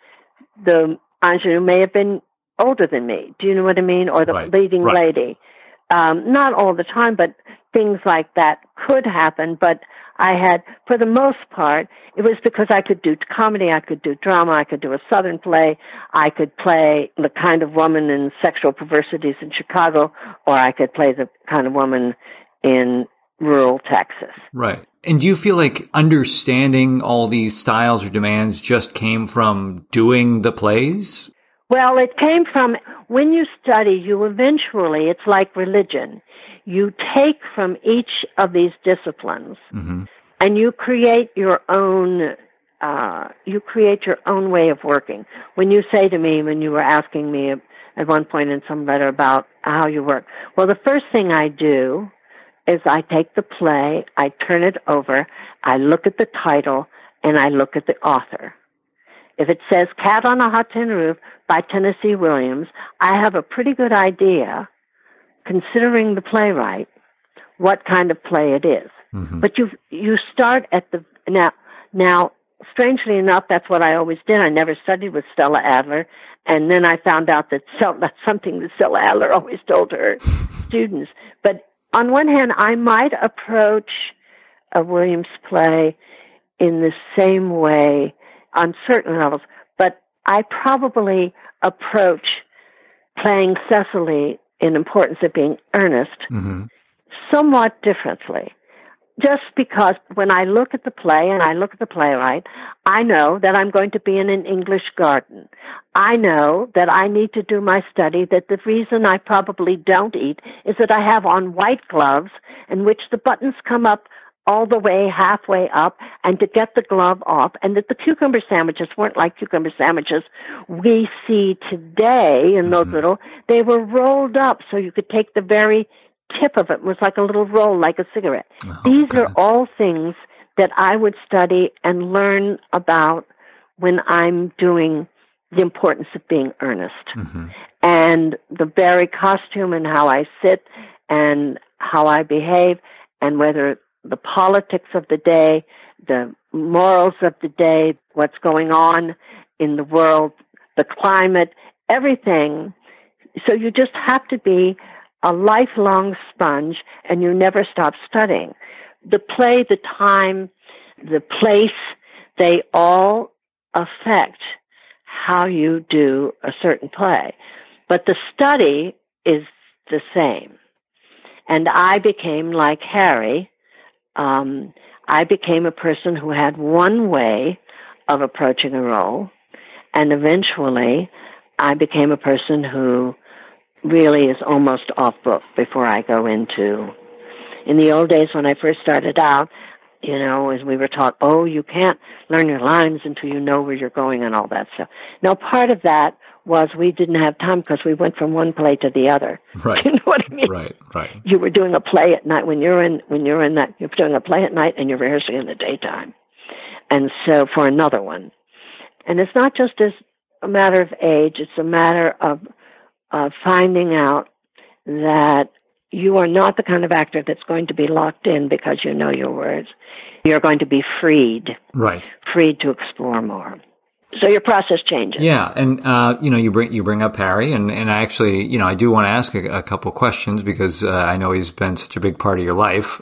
the ingenue may have been older than me. Do you know what I mean? Or the Right, leading right. lady. Um, not all the time, but things like that could happen. But I had, for the most part, it was because I could do comedy, I could do drama, I could do a southern play, I could play the kind of woman in sexual perversities in Chicago, or I could play the kind of woman in rural Texas. Right. And do you feel like understanding all these styles or demands just came from doing the plays? Well, it came from when you study, you eventually, it's like religion. You take from each of these disciplines hmm and you create your own, uh, you create your own way of working. When you say to me, when you were asking me at one point in some letter about how you work, well, the first thing I do is I take the play, I turn it over, I look at the title, and I look at the author. If it says Cat on a Hot Tin Roof by Tennessee Williams, I have a pretty good idea, considering the playwright, what kind of play it is. hmm But you you start at the now now strangely enough that's what I always did. I never studied with Stella Adler and then I found out that that's something that Stella Adler always told her students. But on one hand I might approach a Williams play in the same way on certain levels, but I probably approach playing Cecily in importance of being earnest mm-hmm. somewhat differently. Just because when I look at the play and I look at the playwright, I know that I'm going to be in an English garden. I know that I need to do my study, that the reason I probably don't eat is that I have on white gloves in which the buttons come up all the way halfway up and to get the glove off and that the cucumber sandwiches weren't like cucumber sandwiches we see today in those Mhm. little they were rolled up so you could take the very tip of it was like a little roll like a cigarette Oh, these are all things that I would study and learn about when I'm doing the importance of being earnest Mhm. and the very costume and how I sit and how I behave and whether the politics of the day, the morals of the day, what's going on in the world, the climate, everything. So you just have to be a lifelong sponge and you never stop studying. The play, the time, the place, they all affect how you do a certain play. But the study is the same. And I became like Harry. Um, I became a person who had one way of approaching a role. And eventually, I became a person who really is almost off book before I go into. In the old days when I first started out, you know, as we were taught, oh, you can't learn your lines until you know where you're going and all that stuff. Now, part of that was we didn't have time because we went from one play to the other. Right. you know what I mean? Right, right. You were doing a play at night when you're in when you're in that you're doing a play at night and you're rehearsing in the daytime. And so for another one. And it's not just as a matter of age, it's a matter of uh, finding out that you are not the kind of actor that's going to be locked in because you know your words. You're going to be freed. Right. Freed to explore more. So your process changes. Yeah, and uh, you know, you bring you bring up Harry, and and I actually, you know, I do want to ask a, a couple questions because uh, I know he's been such a big part of your life.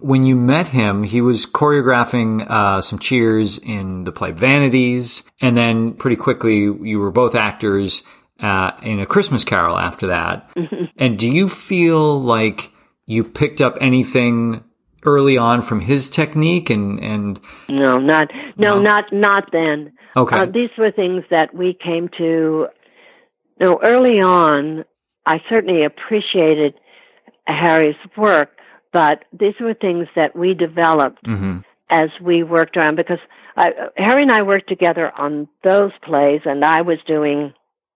When you met him, he was choreographing uh, some cheers in the play Vanities, and then pretty quickly you were both actors uh, in A Christmas Carol after that. Mm-hmm. And do you feel like you picked up anything early on from his technique and and No, not no, No? not not then. Okay Uh, these were things that we came to. No, early on, I certainly appreciated Harry's work, but these were things that we developed hmm as we worked around because I, Harry and I worked together on those plays, and I was doing.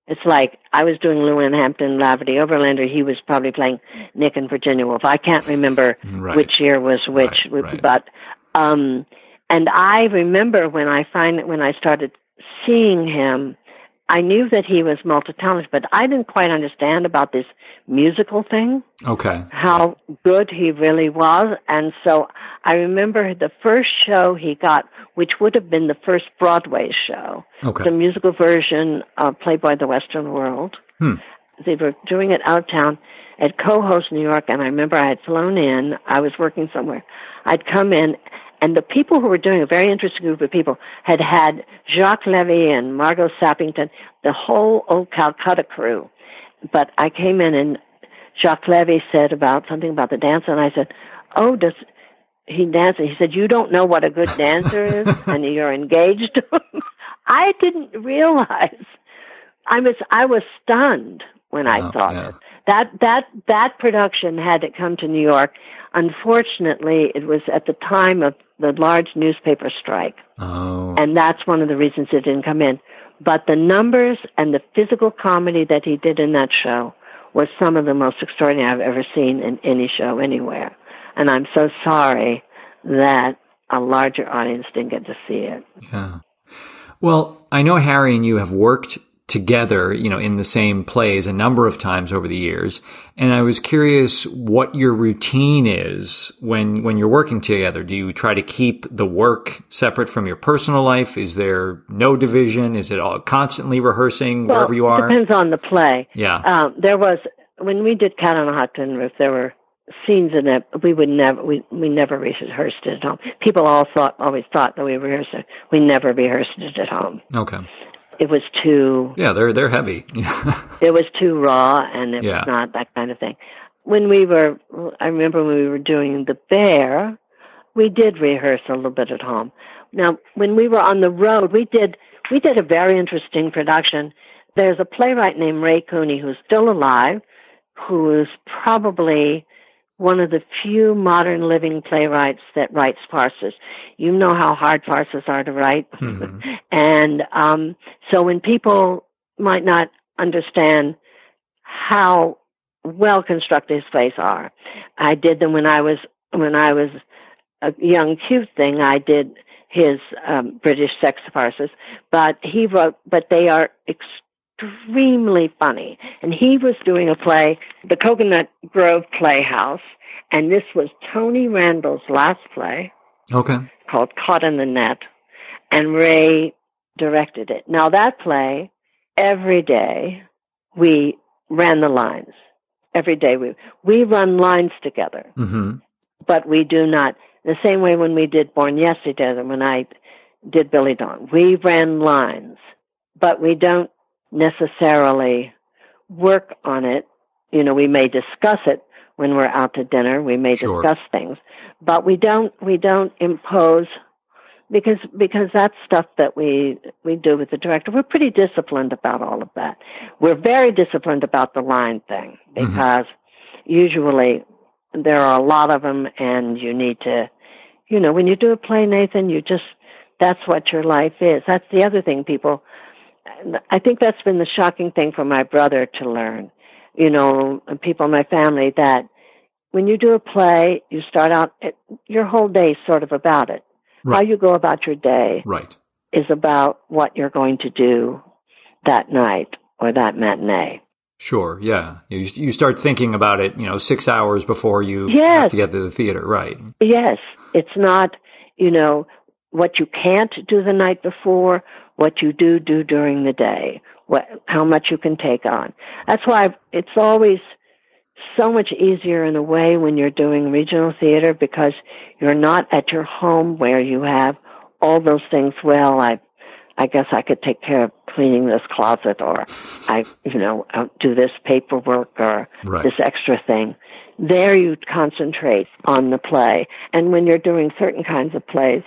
It's like I was doing Lu Ann Hampton, Laverty Oberlander. He was probably playing Nick and Virginia Woolf. I can't remember right which year was which, Right, right. but um, and I remember when I find when I started seeing him, I knew that he was multi-talented, but I didn't quite understand about this musical thing, okay how good he really was, and so I remember the first show he got, which would have been the first Broadway show, okay the musical version of Playboy the Western World. Hmm. They were doing it out of town at Cohoes New York, and I remember I had flown in. I was working somewhere. I'd come in, and the people who were doing a very interesting group of people had had Jacques Levy and Margo Sappington, the whole old Calcutta crew. But I came in, and Jacques Levy said about something about the dance, and I said, "Oh, does he dance?" He said, "You don't know what a good dancer is, and you're engaged." I didn't realize. I was I was stunned when I oh, Wow, saw yeah. it. That that that production had to come to New York. Unfortunately, it was at the time of the large newspaper strike, oh and that's one of the reasons it didn't come in. But the numbers and the physical comedy that he did in that show was some of the most extraordinary I've ever seen in any show anywhere. And I'm so sorry that a larger audience didn't get to see it. Yeah. Well, I know Harry and you have worked together, you know, in the same plays a number of times over the years. And I was curious what your routine is when, when you're working together. Do you try to keep the work separate from your personal life? Is there no division? Is it all constantly rehearsing Well, wherever you are? It depends on the play. Yeah. Um, there was when we did Cat on a Hot Tin Roof. There were scenes in it we would never we we never rehearsed it at home. People all thought always thought that we rehearsed it. We never rehearsed it at home. Okay. It was too Yeah, they're, they're heavy. it was too raw and it Yeah. was not that kind of thing. When we were I remember when we were doing The Bear, we did rehearse a little bit at home. Now, when we were on the road, we did we did a very interesting production. There's a playwright named Ray Cooney who's still alive, who is probably one of the few modern living playwrights that writes farces. You know how hard farces are to write. Mhm. And um, so when people might not understand how well constructed his plays are, I did them when I was when I was a young cute thing. I did his um, British sex farces, but he wrote, but they are extremely funny. And he was doing a play, the Coconut Grove Playhouse, and this was Tony Randall's last play okay. called Caught in the Net, and Ray directed it. Now that play, every day we ran the lines. Every day we we run lines together, hmm but we do not the same way when we did Born Yesterday and when I did Billie Dawn. We ran lines, but we don't necessarily work on it. You know, we may discuss it when we're out to dinner. We may Sure. discuss things, but we don't we don't impose because because that's stuff that we we do with the director. We're pretty disciplined about all of that. We're very disciplined about the line thing Mhm. because usually there are a lot of them, and you need to, you know, when you do a play, Nathan, you just that's what your life is. That's the other thing people. I think that's been the shocking thing for my brother to learn. You know, and people in my family that when you do a play, you start out it, your whole day is sort of about it. How you go about your day Right. is about what you're going to do that night or that matinee. Sure. Yeah. You you start thinking about it, you know, six hours before you Yes. have to get to the theater. Right. Yes, it's not, you know, what you can't do the night before, what you do do during the day, what how much you can take on. That's why it's always so much easier in a way when you're doing regional theater because you're not at your home where you have all those things. Well, I, I guess I could take care of cleaning this closet, or I, you know, I'll do this paperwork or Right. this extra thing. There you concentrate on the play. And when you're doing certain kinds of plays,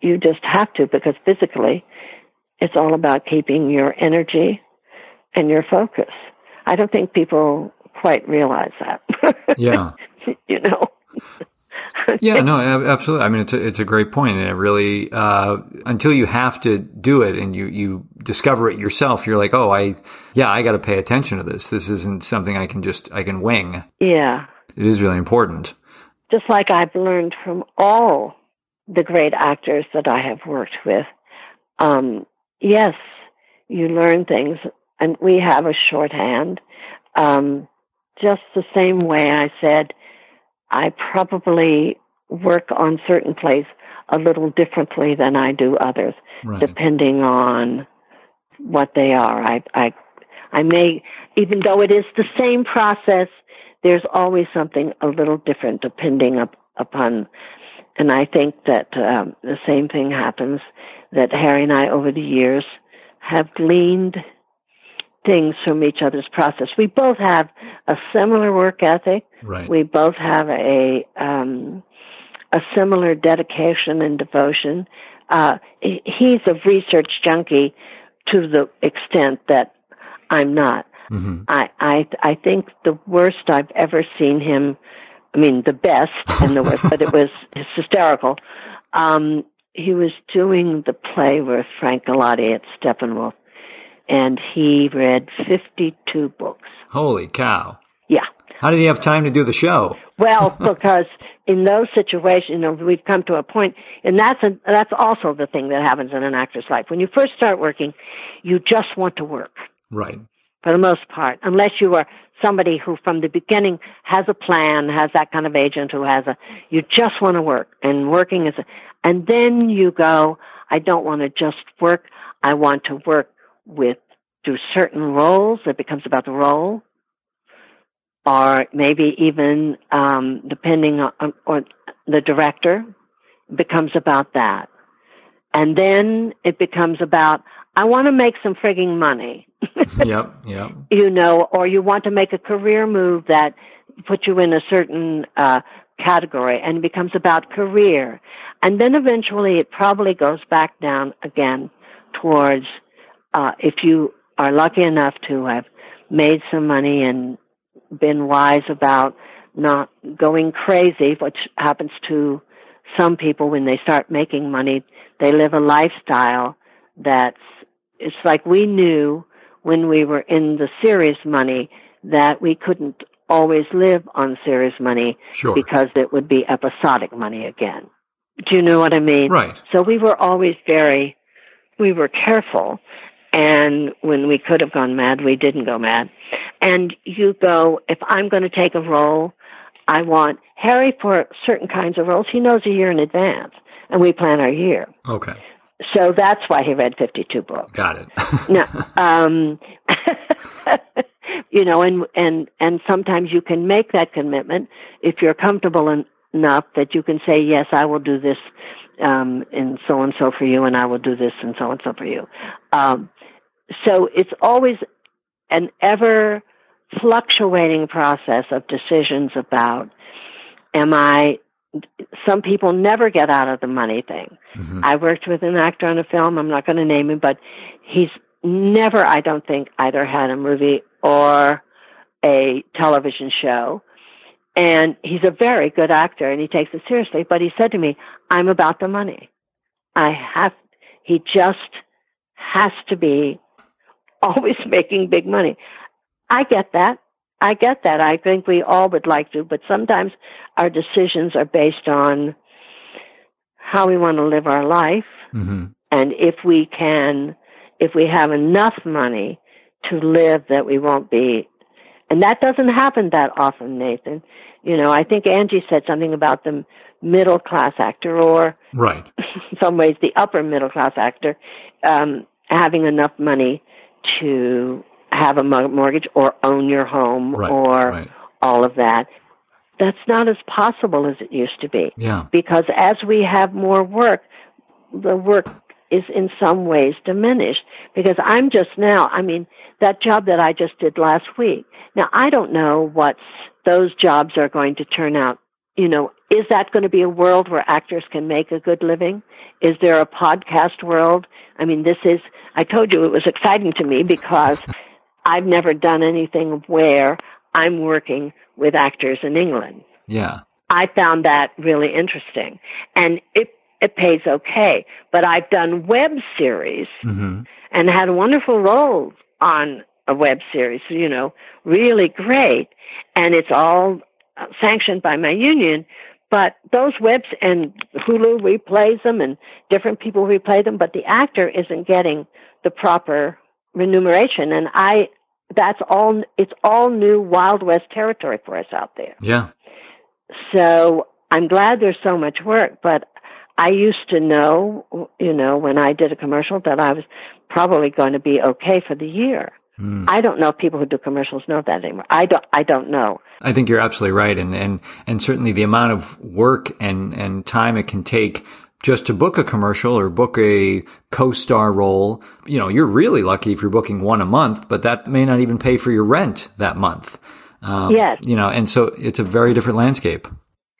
you just have to because physically it's all about keeping your energy and your focus. I don't think people quite realize that. Yeah. you know. Yeah, no, absolutely. I mean, it's a, it's a great point, and it really uh, until you have to do it and you you discover it yourself, you're like, oh, I yeah, I got to pay attention to this. This isn't something I can just I can wing. Yeah. It is really important. Just like I've learned from all the great actors that I have worked with. Um, yes, you learn things, and we have a shorthand. Um, just the same way I said, I probably work on certain plays a little differently than I do others, Right. depending on what they are. I, I, I may, even though it is the same process, there's always something a little different depending up, upon. And I think that um, the same thing happens. That Harry and I, over the years, have gleaned things from each other's process. We both have a similar work ethic. Right. We both have a um, a similar dedication and devotion. Uh, he's a research junkie to the extent that I'm not. Mm-hmm. I I I think the worst I've ever seen him. I mean, the best and the worst, but it was hysterical. Um, he was doing the play with Frank Galati at Steppenwolf, and he read 52 books. Holy cow! Yeah. How did he have time to do the show? Well, because in those situations, you know, we've come to a point, and that's a, that's also the thing that happens in an actor's life. When you first start working, you just want to work Right. for the most part, unless you are somebody who from the beginning has a plan, has that kind of agent who has a, you just want to work, and working is, a, and then you go, I don't want to just work, I want to work with, do certain roles, it becomes about the role, or maybe even, um, depending on, on the director, becomes about that. And then it becomes about, I want to make some frigging money. Yep. Yep. you know, or you want to make a career move that puts you in a certain uh, category and it becomes about career. And then eventually it probably goes back down again towards uh, if you are lucky enough to have made some money and been wise about not going crazy, which happens to some people when they start making money. They live a lifestyle that's, it's like we knew when we were in the serious money that we couldn't always live on serious money Sure. because it would be episodic money again. Do you know what I mean? Right. So we were always very, we were careful. And when we could have gone mad, we didn't go mad. And you go, if I'm going to take a role, I want Harry for certain kinds of roles. He knows a year in advance, and we plan our year. Okay. So that's why he read 52 books. Got it. No, um, you know, and and and sometimes you can make that commitment if you're comfortable en- enough that you can say, yes, I will do this, um, and so and so for you, and I will do this and so and so for you. Um, so it's always an ever fluctuating process of decisions about am I some people never get out of the money thing. Mm-hmm. I worked with an actor on a film, I'm not going to name him, but he's never, I don't think, either had a movie or a television show. And he's a very good actor and he takes it seriously, but he said to me, I'm about the money. I have, he just has to be always making big money. I get that. I get that. I think we all would like to, but sometimes our decisions are based on how we want to live our life. Mm-hmm. And if we can, if we have enough money to live that we won't be, and that doesn't happen that often, Nathan. You know, I think Angie said something about the middle class actor or right in some ways the upper middle class actor um having enough money to have a mortgage or own your home right, or right. all of that. That's not as possible as it used to be. Yeah. Because as we have more work, the work is in some ways diminished. Because I'm just now, I mean, that job that I just did last week. Now I don't know what those jobs are going to turn out. You know, is that going to be a world where actors can make a good living? Is there a podcast world? I mean, this is, I told you it was exciting to me because I've never done anything where I'm working with actors in England. Yeah. I found that really interesting. And it it pays okay. But I've done web series mm-hmm. and had wonderful roles on a web series, you know, really great. And it's all sanctioned by my union. But those webs and Hulu replays them and different people replay them, but the actor isn't getting the proper remuneration. And I, that's all, it's all new Wild West territory for us out there. Yeah. So I'm glad there's so much work, but I used to know, you know, when I did a commercial that I was probably going to be okay for the year. Mm. I don't know if people who do commercials know that anymore. I don't. I don't know. I think you're absolutely right, and and and certainly the amount of work and and time it can take just to book a commercial or book a co-star role, you know, you're really lucky if you're booking one a month, but that may not even pay for your rent that month. Um, yes. You know, and so it's a very different landscape.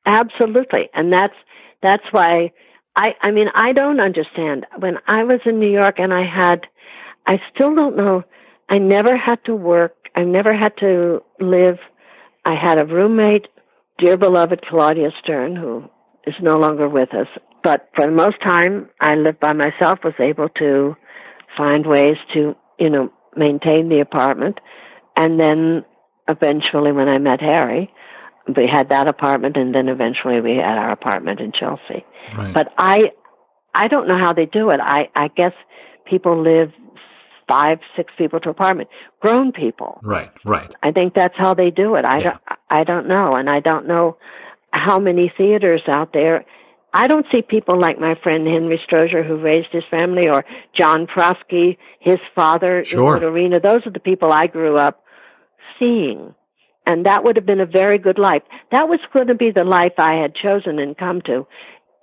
Absolutely. And that's, that's why I, I mean, I don't understand. When I was in New York and I had, I still don't know, I never had to work. I never had to live. I had a roommate, dear beloved Claudia Stern, who is no longer with us. But for the most time, I lived by myself, was able to find ways to, you know, maintain the apartment. And then eventually when I met Harry, we had that apartment and then eventually we had our apartment in Chelsea. Right. But I, I don't know how they do it. I, I guess people live five, six people to apartment. Grown people. Right, right. I think that's how they do it. I yeah. don't, I don't know. And I don't know how many theaters out there I don't see people like my friend Henry Strozier, who raised his family, or John Prosky, his father sure. in Arena. Those are the people I grew up seeing. And that would have been a very good life. That was going to be the life I had chosen and come to.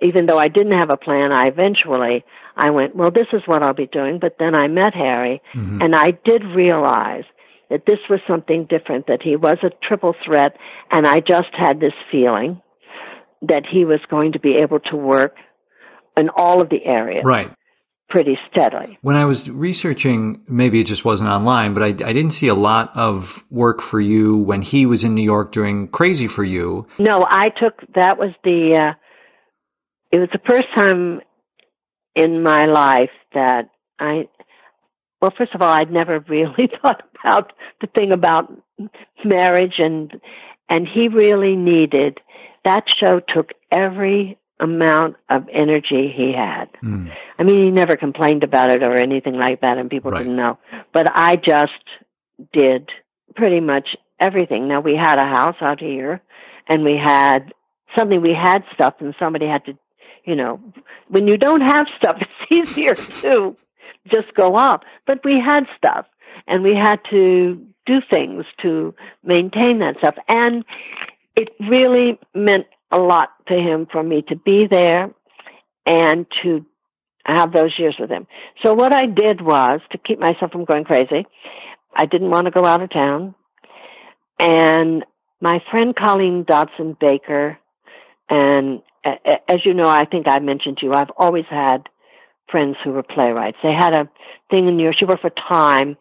Even though I didn't have a plan, I eventually, I went, well, this is what I'll be doing. But then I met Harry, mm-hmm. and I did realize that this was something different, that he was a triple threat, and I just had this feeling that he was going to be able to work in all of the areas. Right. Pretty steadily. When I was researching, maybe it just wasn't online, but I, I didn't see a lot of work for you when he was in New York doing Crazy for You. No, I took, that was the, uh, it was the first time in my life that I, well, first of all, I'd never really thought about the thing about marriage and, and he really needed that show took every amount of energy he had. Mm. I mean, he never complained about it or anything like that, and people right. didn't know. But I just did pretty much everything. Now, we had a house out here, and we had something, we had stuff, and somebody had to, you know, when you don't have stuff, it's easier to just go up. But we had stuff, and we had to do things to maintain that stuff. And it really meant a lot to him for me to be there and to have those years with him. So what I did was to keep myself from going crazy. I didn't want to go out of town. And my friend Colleen Dodson Baker, and as you know, I think I mentioned to you, I've always had friends who were playwrights. They had a thing in New York. She worked for Time,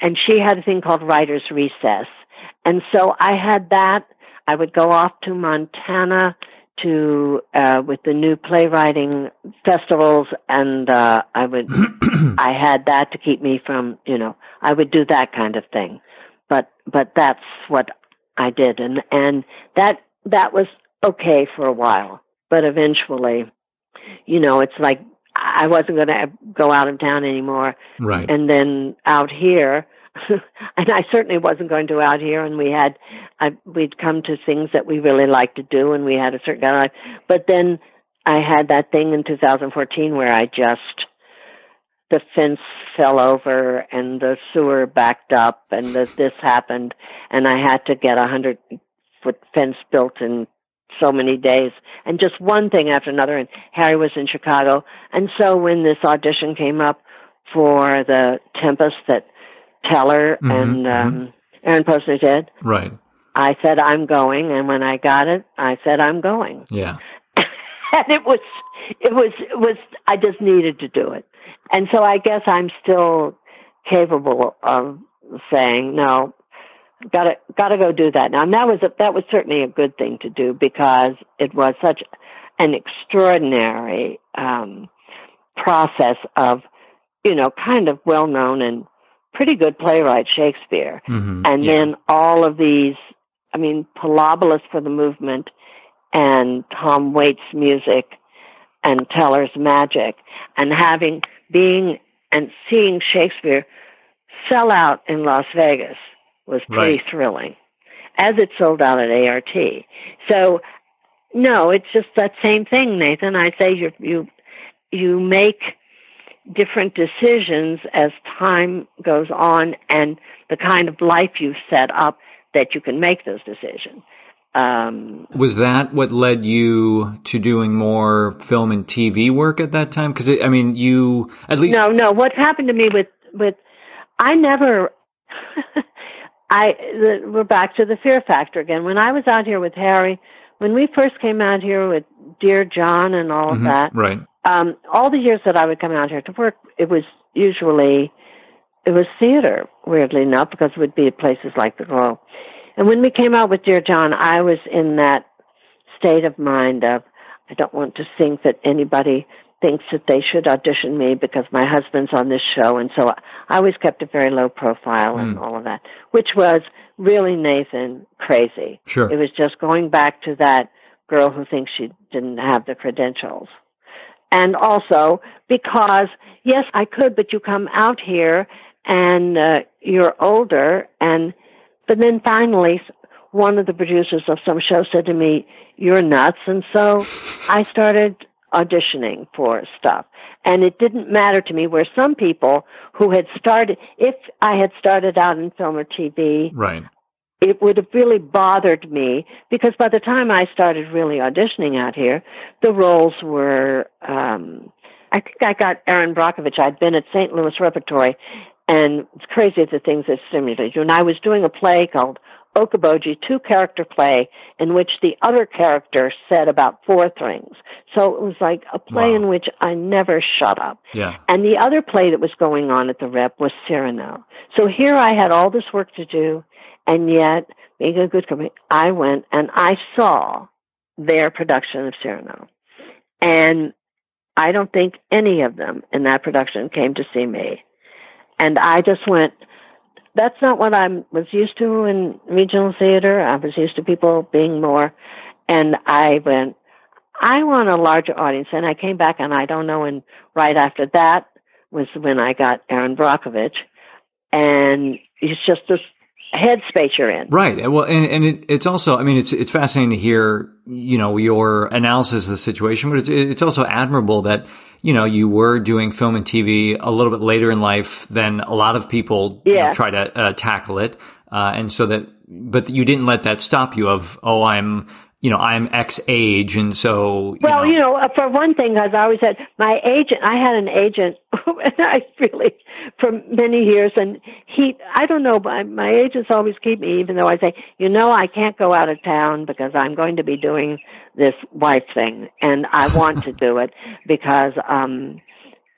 and she had a thing called Writers Recess. And so I had that. I would go off to Montana to uh with the new playwriting festivals and uh I would I had that to keep me from, you know, I would do that kind of thing. But but that's what I did and and that that was okay for a while. But eventually, you know, it's like I wasn't going to go out of town anymore. Right. And then out here, and I certainly wasn't going to out here. And we had, I, we'd come to things that we really liked to do, and we had a certain kind of life. But then I had that thing in 2014 where I just, the fence fell over and the sewer backed up and the, this happened, and I had to get a hundred foot fence built in so many days and just one thing after another and Harry was in Chicago and so when this audition came up for the Tempest that Teller Mhm, and um Aaron Posner did Right. I said I'm going and when I got it I said I'm going. Yeah. and it was it was it was I just needed to do it. And so I guess I'm still capable of saying no gotta gotta go do that now. And that was a, that was certainly a good thing to do because it was such an extraordinary um process of you know kind of well known and pretty good playwright Shakespeare hmm and yeah. then all of these I mean Pilobolus for the movement and Tom Waits music and Teller's magic and having being and seeing Shakespeare sell out in Las Vegas was pretty Right. thrilling as it sold out at ART. So no, it's just that same thing, Nathan. I say you you you make different decisions as time goes on and the kind of life you've set up that you can make those decisions. Um, Was that what led you to doing more film and TV work at that time? Because I mean, you at least no, no. What's happened to me with with I never. I the, we're back to the fear factor again. When I was out here with Harry, when we first came out here with Dear John and all of Mhm, that, right. Um, all the years that I would come out here to work, it was usually it was theater. Weirdly enough, because it would be at places like the Royal. And when we came out with Dear John, I was in that state of mind of I don't want to think that anybody thinks that they should audition me because my husband's on this show, and so I always kept a very low profile and Mm. all of that, which was really Nathan crazy. Sure. It was just going back to that girl who thinks she didn't have the credentials. And also because, yes, I could, but you come out here and uh, you're older and, but then finally one of the producers of some show said to me, you're nuts. And so I started auditioning for stuff. And it didn't matter to me where some people who had started, if I had started out in film or TV, Right. It would have really bothered me because by the time I started really auditioning out here, the roles were, um, I think I got Erin Brockovich. I'd been at St. Louis Repertory and it's crazy the things that stimulated you. And I was doing a play called Okoboji, two character play in which the other character said about four things. So it was like a play Wow. in which I never shut up. Yeah. And the other play that was going on at the rep was Cyrano. So here I had all this work to do, and yet, being a good company, I went and I saw their production of Cyrano. And I don't think any of them in that production came to see me. And I just went, that's not what I was used to in regional theater. I was used to people being more, and I went, I want a larger audience. And I came back, and I don't know, and right after that was when I got Erin Brockovich, and it's just this headspace you're in. Right. Well, and, and it, it's also, I mean, it's, it's fascinating to hear, you know, your analysis of the situation, but it's, it's also admirable that, you know, you were doing film and TV a little bit later in life than a lot of people you know, try to uh, tackle it. Uh, and so that, but you didn't let that stop you of, oh, I'm, you know, I'm X age. And so, you Well, know, you know, uh, for one thing, I always had my agent. I had an agent, and I really, for many years and he i don't know but my agents always keep me even though i say you know i can't go out of town because i'm going to be doing this wife thing and i want to do it because um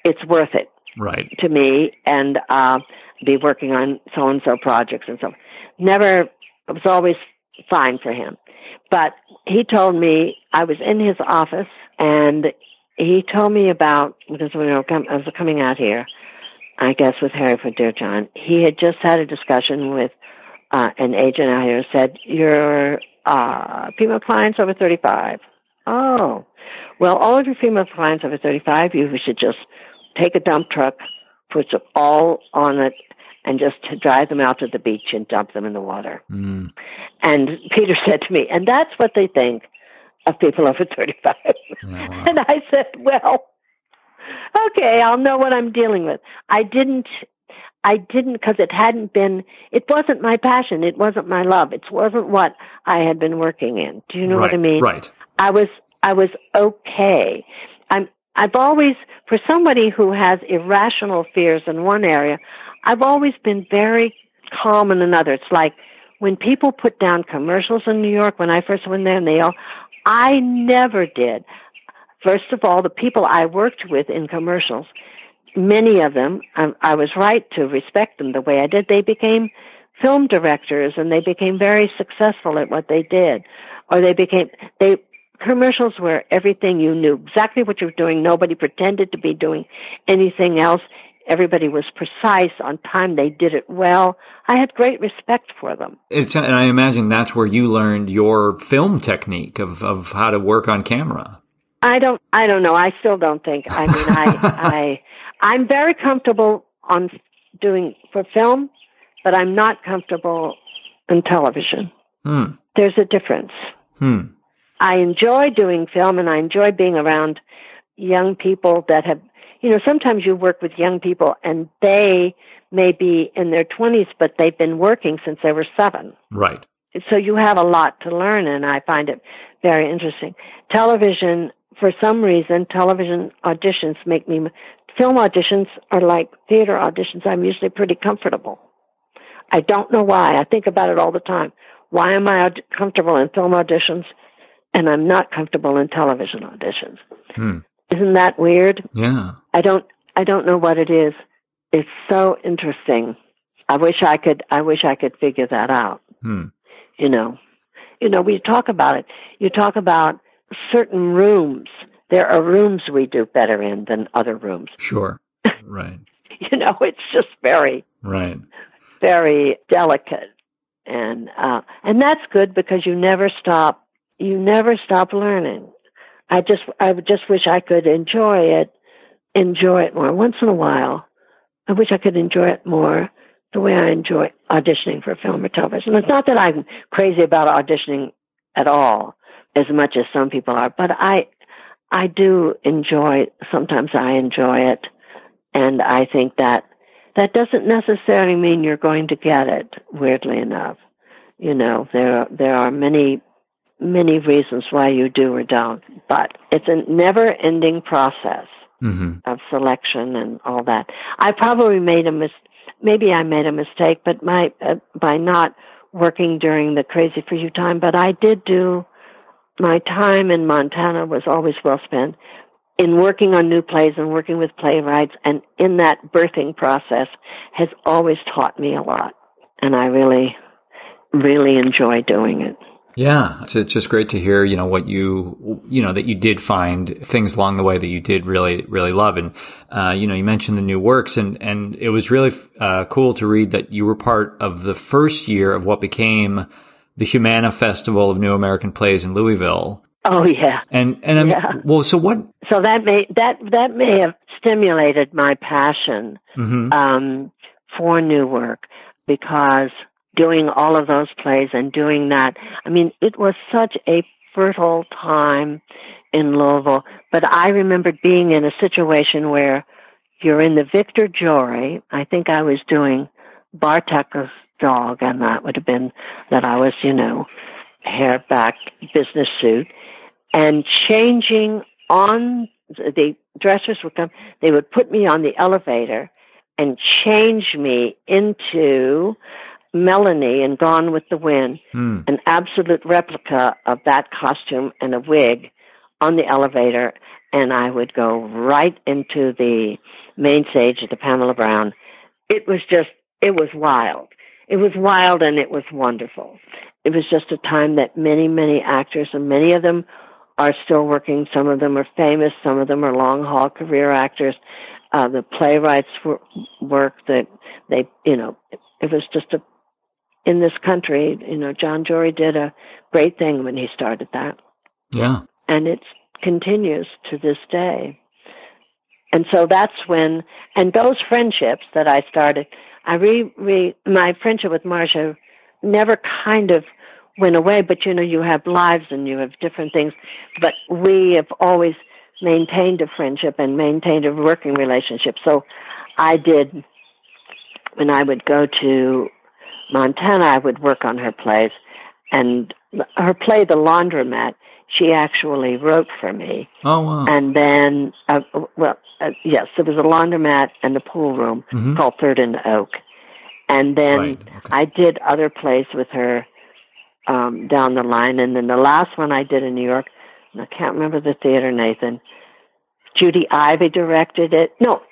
it's worth it right to me and uh be working on so and so projects and so On. never it was always fine for him but he told me i was in his office and he told me about because when I was coming out here I guess with Harry for Dear John, he had just had a discussion with uh, an agent out here said, Your uh, female clients over 35. Oh, well, all of your female clients over 35, you should just take a dump truck, put them all on it, and just drive them out to the beach and dump them in the water. Mm. And Peter said to me, and that's what they think of people over 35. wow. And I said, well, okay, I'll know what I'm dealing with. I didn't, I didn't because it hadn't been, it wasn't my passion. It wasn't my love. It wasn't what I had been working in. Do you know right, what I mean? Right. I was, I was okay. I'm, I've always, for somebody who has irrational fears in one area, I've always been very calm in another. It's like when people put down commercials in New York when I first went there and they all, I never did. First of all, the people I worked with in commercials, many of them, I, I was right to respect them the way I did. They became film directors and they became very successful at what they did. Or they became, they, commercials were everything you knew, exactly what you were doing. Nobody pretended to be doing anything else. Everybody was precise on time. They did it well. I had great respect for them. It's, and I imagine that's where you learned your film technique of, of how to work on camera. I don't. I don't know. I still don't think. I mean, I, I, I'm very comfortable on doing for film, but I'm not comfortable in television. Hmm. There's a difference. Hmm. I enjoy doing film, and I enjoy being around young people that have. You know, sometimes you work with young people, and they may be in their 20s, but they've been working since they were seven. Right. So you have a lot to learn, and I find it very interesting. Television, for some reason, television auditions make me, film auditions are like theater auditions. I'm usually pretty comfortable. I don't know why. I think about it all the time. Why am I comfortable in film auditions and I'm not comfortable in television auditions? Hmm. Isn't that weird? Yeah. I don't, I don't know what it is. It's so interesting. I wish I could, I wish I could figure that out. Hmm. You know, you know, we talk about it. You talk about certain rooms. There are rooms we do better in than other rooms. Sure. Right. you know, it's just very right, very delicate, and uh, and that's good because you never stop. You never stop learning. I just I just wish I could enjoy it, enjoy it more. Once in a while, I wish I could enjoy it more the way I enjoy auditioning for film or television. It's not that I'm crazy about auditioning at all as much as some people are, but I I do enjoy sometimes I enjoy it and I think that that doesn't necessarily mean you're going to get it, weirdly enough. You know, there there are many many reasons why you do or don't, but it's a never ending process mm-hmm. of selection and all that. I probably made a mis maybe I made a mistake, but my uh, by not working during the crazy for you time, but I did do my time in Montana was always well spent in working on new plays and working with playwrights and in that birthing process has always taught me a lot. And I really, really enjoy doing it. Yeah, it's, it's just great to hear, you know, what you, you know, that you did find things along the way that you did really, really love. And, uh, you know, you mentioned the new works and, and it was really, uh, cool to read that you were part of the first year of what became the Humana Festival of New American Plays in Louisville. Oh yeah. And and I'm yeah. well. So what? So that may that that may have stimulated my passion mm-hmm. um, for new work because doing all of those plays and doing that. I mean, it was such a fertile time in Louisville. But I remember being in a situation where you're in the Victor Jory. I think I was doing Bartek's dog, and that would have been that I was, you know, hair back business suit, and changing on the dressers would come. They would put me on the elevator and change me into Melanie in Gone with the Wind, Hmm. an absolute replica of that costume and a wig on the elevator, and I would go right into the main stage of the Pamela Brown. It was just, it was wild. It was wild and it was wonderful. It was just a time that many, many actors, and many of them are still working. Some of them are famous. Some of them are long haul career actors. Uh, the playwrights wor- work that they, you know, it was just a, in this country, you know, Jon Jory did a great thing when he started that Yeah. and it continues to this day. And so that's when, and those friendships that I started, I re, re my friendship with Marsha never kind of went away, but you know, you have lives and you have different things, but we have always maintained a friendship and maintained a working relationship. So I did, when I would go to Montana, I would work on her plays and her play, The Laundromat, she actually wrote for me. Oh wow. And then, uh, well, uh, yes, there was a laundromat and a pool room Mhm. called Third and Oak. And then Right, okay. I did other plays with her um, down the line. And then the last one I did in New York, and I can't remember the theater, Nathan. Judy Ivey directed it. No,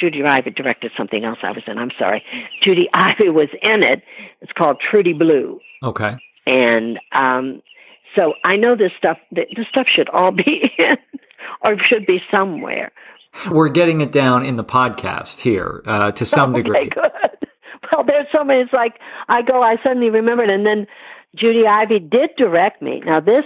Judy Ivey directed something else I was in. I'm sorry. Judy Ivey was in it. It's called Trudy Blue Okay. and um, so I know this stuff. th- This stuff should all be in, or should be somewhere. We're getting it down in the podcast here uh, to some okay, degree. good. Well, there's so many. It's like I go. I suddenly remembered, and then Judy Ivey did direct me. Now this,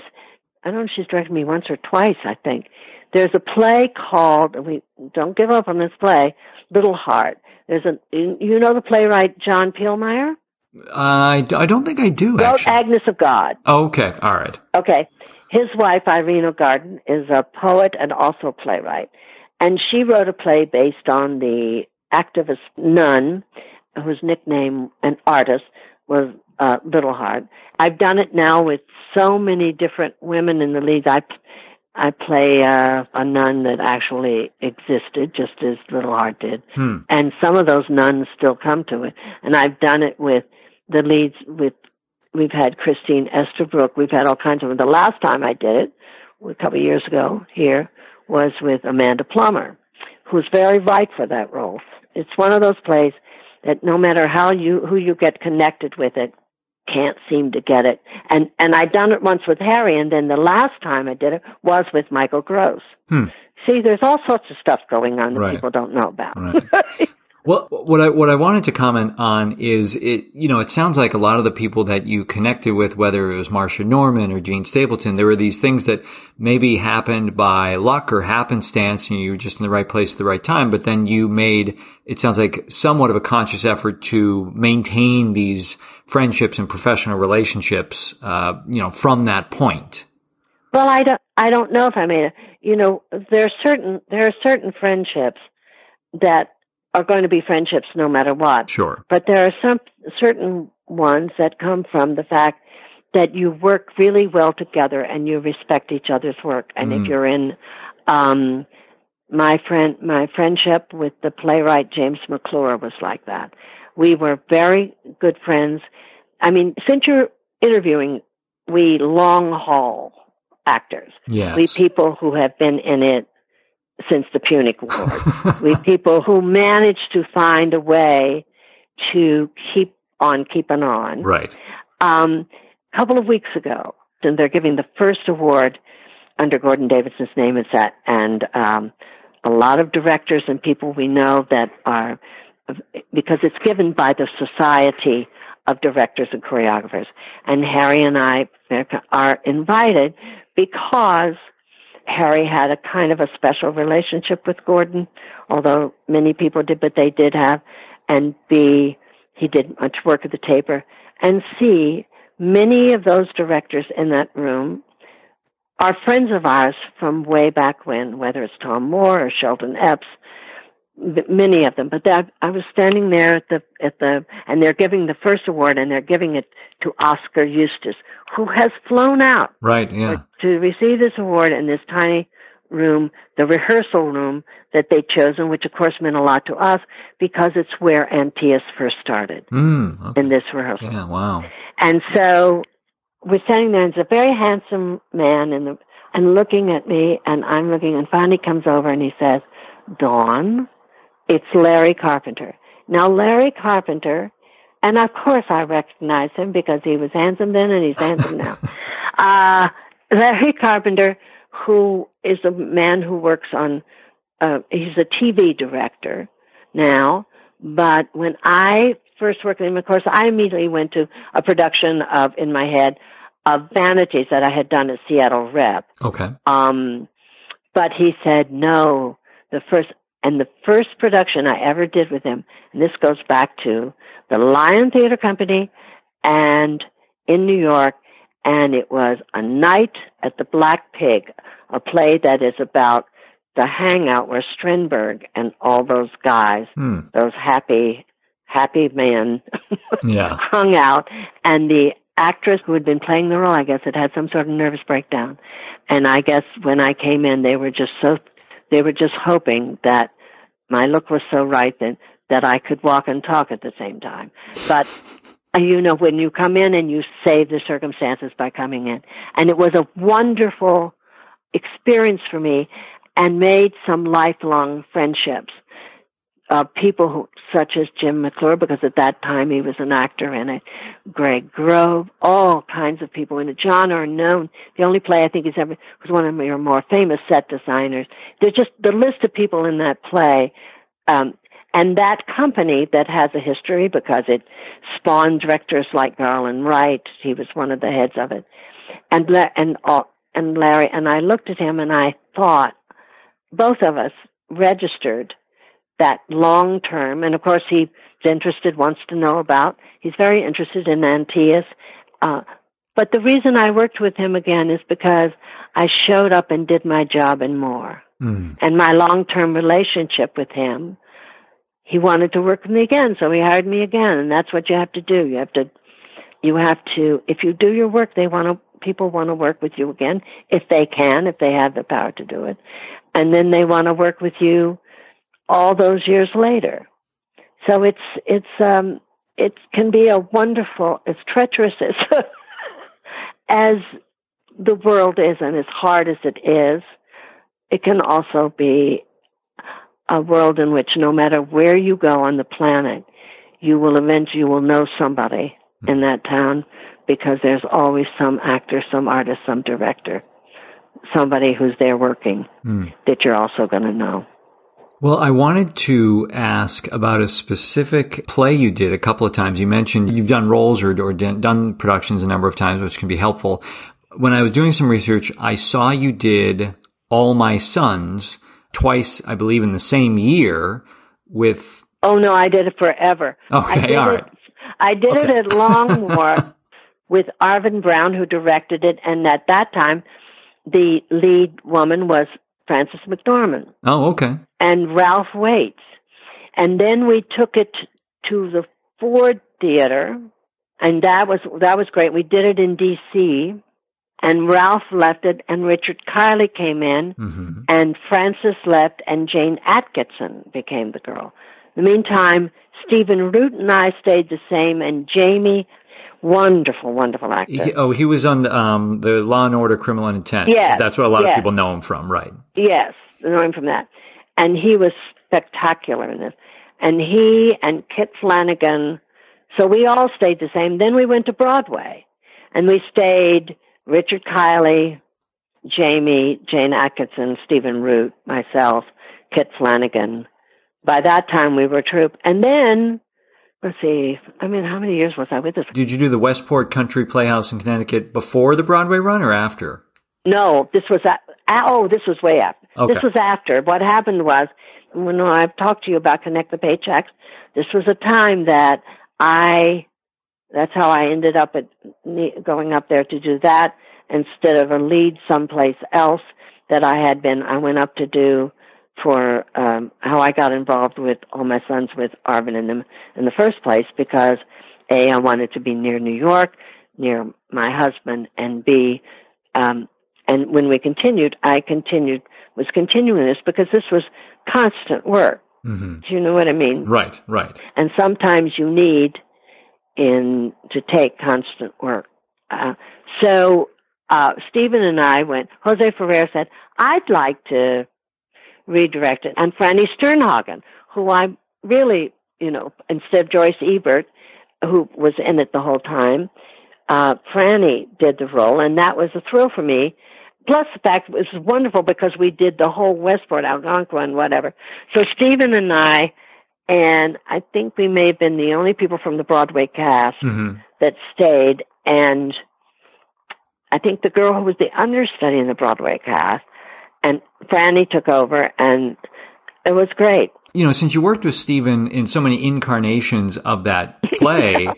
I don't know. if She's directed me once or twice. I think there's a play called. We don't give up on this play. Little Heart. There's a. You know the playwright John Pielmeier I don't think I do wrote actually. Agnes of God. Oh, okay. All right. Okay. His wife, Irene Garden, is a poet and also a playwright. And she wrote a play based on the activist nun whose nickname and artist was uh, Little Heart. I've done it now with so many different women in the league. I, I play uh, a nun that actually existed, just as Little Heart did. Hmm. And some of those nuns still come to it. And I've done it with the leads with We've had Christine Estabrook. We've had all kinds of them. The last time I did it, a couple of years ago here, was with Amanda Plummer, who's very right for that role. It's one of those plays that no matter how you who you get connected with it, can't seem to get it. And and I'd done it once with Harry, and then the last time I did it was with Michael Gross. Hmm. See, there's all sorts of stuff going on that Right. people don't know about. Right. Well, what I what I wanted to comment on is it. You know, it sounds like a lot of the people that you connected with, whether it was Marsha Norman or Jean Stapleton, there were these things that maybe happened by luck or happenstance, and you were just in the right place at the right time. But then you made it sounds like somewhat of a conscious effort to maintain these friendships and professional relationships. Uh, you know, from that point. Well, I don't. I don't know if I made it. You know, there are certain there are certain friendships that are going to be friendships no matter what. Sure. But there are some certain ones that come from the fact that you work really well together and you respect each other's work. And Mm. if you're in um my friend my friendship with the playwright James McClure was like that. We were very good friends. I mean, since you're interviewing we long haul actors. Yes. We people who have been in it since the Punic Wars we people who managed to find a way to keep on keeping on. right. Um, a couple of weeks ago, and they're giving the first award under Gordon Davidson's name is that, and um, a lot of directors and people we know that are because it's given by the Society of Directors and Choreographers, and Harry and I are invited because Harry had a kind of a special relationship with Gordon, although many people did, but they did have, and B, he did much work at the taper, and C, many of those directors in that room are friends of ours from way back when, whether it's Tom Moore or Sheldon Epps, many of them. But that, I was standing there at the at the, and they're giving the first award, and they're giving it to Oskar Eustis, who has flown out Right. Yeah. to receive this award in this tiny room, the rehearsal room that they'd chosen, which of course meant a lot to us because it's where Antæus first started Mm, okay. in this rehearsal. Yeah, wow. And so we're standing there, and it's a very handsome man, in the, and looking at me, and I'm looking, and finally comes over and he says, "Dawn, it's Larry Carpenter." Now, Larry Carpenter, and of course I recognize him because he was handsome then and he's handsome now. Uh, Larry Carpenter, who is a man who works on, uh, he's a TV director now, but when I first worked with him, of course, I immediately went to a production of, in my head, of Vanities that I had done at Seattle Rep. Okay. Um, but he said no. The first and the first production I ever did with him, and this goes back to the Lion Theater Company and in New York, and it was a night at the Black Pig, a play that is about the hangout where Strindberg and all those guys, Hmm. those happy, happy men, Yeah. hung out, and the actress who had been playing the role, I guess, had had some sort of nervous breakdown. And I guess when I came in, they were just so, they were just hoping that my look was so right that, that I could walk and talk at the same time. But, uh, you know, when you come in and you save the circumstances by coming in. And it was a wonderful experience for me and made some lifelong friendships uh, people who, such as Jim McClure, because at that time he was an actor in it, Greg Grove, all kinds of people in it. John Arnone, the only play I think he's ever, was one of your more famous set designers. There's just the list of people in that play, um, and that company that has a history because it spawned directors like Garland Wright. He was one of the heads of it, and and uh, and Larry and I looked at him and I thought, both of us registered that long term, and of course he's interested, wants to know about. He's very interested in Antæus. Uh, but the reason I worked with him again is because I showed up and did my job and more. Hmm. And my long term relationship with him, he wanted to work with me again, so he hired me again, and that's what you have to do. You have to, you have to, if you do your work, they want to, people want to work with you again, if they can, if they have the power to do it. And then they want to work with you all those years later. So it's it's um it can be a wonderful it's treacherous as as the world is and as hard as it is, it can also be a world in which no matter where you go on the planet, you will eventually you will know somebody in that town because there's always some actor, some artist, some director, somebody who's there working Hmm. that you're also going to know. Well, I wanted to ask about a specific play you did a couple of times. You mentioned you've done roles or, or done done productions a number of times, which can be helpful. When I was doing some research, I saw you did All My Sons twice, I believe, in the same year with. Oh no, I did it forever. Okay, all it. I did it at Long Wharf with Arvin Brown, who directed it, and at that time, the lead woman was Frances McDormand Oh, okay. and Ralph Waits. And then we took it to the Ford Theater, and that was that was great. We did it in D.C. And Ralph left it, and Richard Kiley came in, hmm and Frances left, and Jayne Atkinson became the girl. In the meantime, Stephen Root and I stayed the same, and Jamie, wonderful, wonderful actor. He, oh, he was on the, um, the Law and Order Criminal Intent. Yes, That's what a lot yes. of people know him from, right? Yes, know him from that. And he was spectacular in this. And he and Kit Flanagan, so we all stayed the same. Then we went to Broadway, and we stayed Richard Kiley, Jamie, Jayne Atkinson, Stephen Root, myself, Kit Flanagan. By that time, we were a troupe. And then, let's see, I mean, how many years was I with this? Did you do the Westport Country Playhouse in Connecticut before the Broadway run or after? No, this was a, oh, this was way after. Okay. This was after. What happened was when I've talked to you about Connect the Paychecks, this was a time that I that's how I ended up at going up there to do that instead of a lead someplace else that I had been I went up to do for um how I got involved with all my sons with Arvin in them in the first place because A I wanted to be near New York, near my husband and B um And when we continued, I continued, was continuing this because this was constant work. Mm-hmm. Do you know what I mean? Right, right. And sometimes you need in to take constant work. Uh, so uh, Stephen and I went. Jose Ferrer said, "I'd like to redirect it," and Franny Sternhagen, who I really, you know, instead of Joyce Ebert, who was in it the whole time, uh, Franny did the role, and that was a thrill for me. Plus, the fact it was wonderful because we did the whole Westport, Algonquin, whatever. So Stephen and I, and I think we may have been the only people from the Broadway cast Mm-hmm. that stayed, and I think the girl who was the understudy in the Broadway cast, and Franny took over, and it was great. You know, since you worked with Stephen in so many incarnations of that play,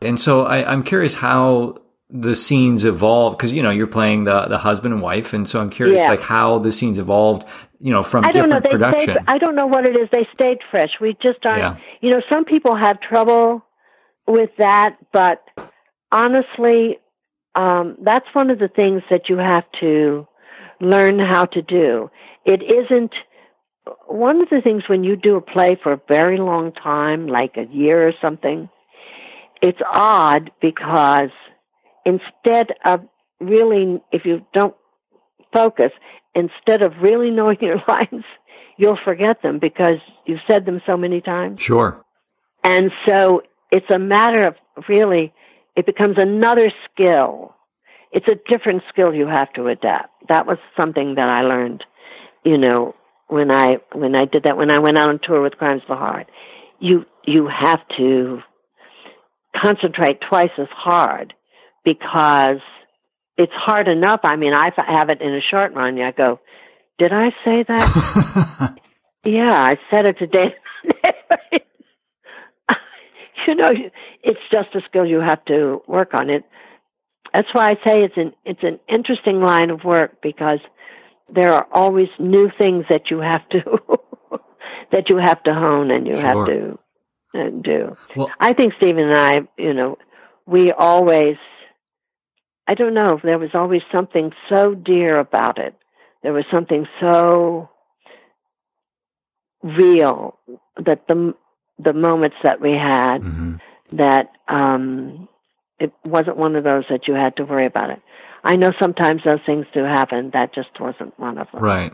and so I, I'm curious how the scenes evolved because you know you're playing the the husband and wife, and so I'm curious Yeah. like how the scenes evolved. You know, from I don't know. different They production. stayed, I don't know what it is. They stayed fresh. We just aren't. Yeah. You know, some people have trouble with that, but honestly, um, that's one of the things that you have to learn how to do. It isn't one of the things when you do a play for a very long time, like a year or something. It's odd because instead of really, if you don't focus, instead of really knowing your lines, you'll forget them because you've said them so many times. Sure. And so it's a matter of really, it becomes another skill. It's a different skill you have to adapt. That was something that I learned, you know, when I, when I did that, when I went out on tour with Crimes of the Heart. You, you have to concentrate twice as hard because it's hard enough. I mean, I have it in a short run. I go, did I say that? Yeah, I said it today. you know, it's just a skill you have to work on it. That's why I say it's an it's an interesting line of work because there are always new things that you have to that you have to hone and you have to uh, do. Well- I think Stephen and I, you know, we always I don't know, there was always something so dear about it. There was something so real that the the moments that we had Mhm. that um it wasn't one of those that you had to worry about it. I know sometimes those things do happen. That just wasn't one of them. Right.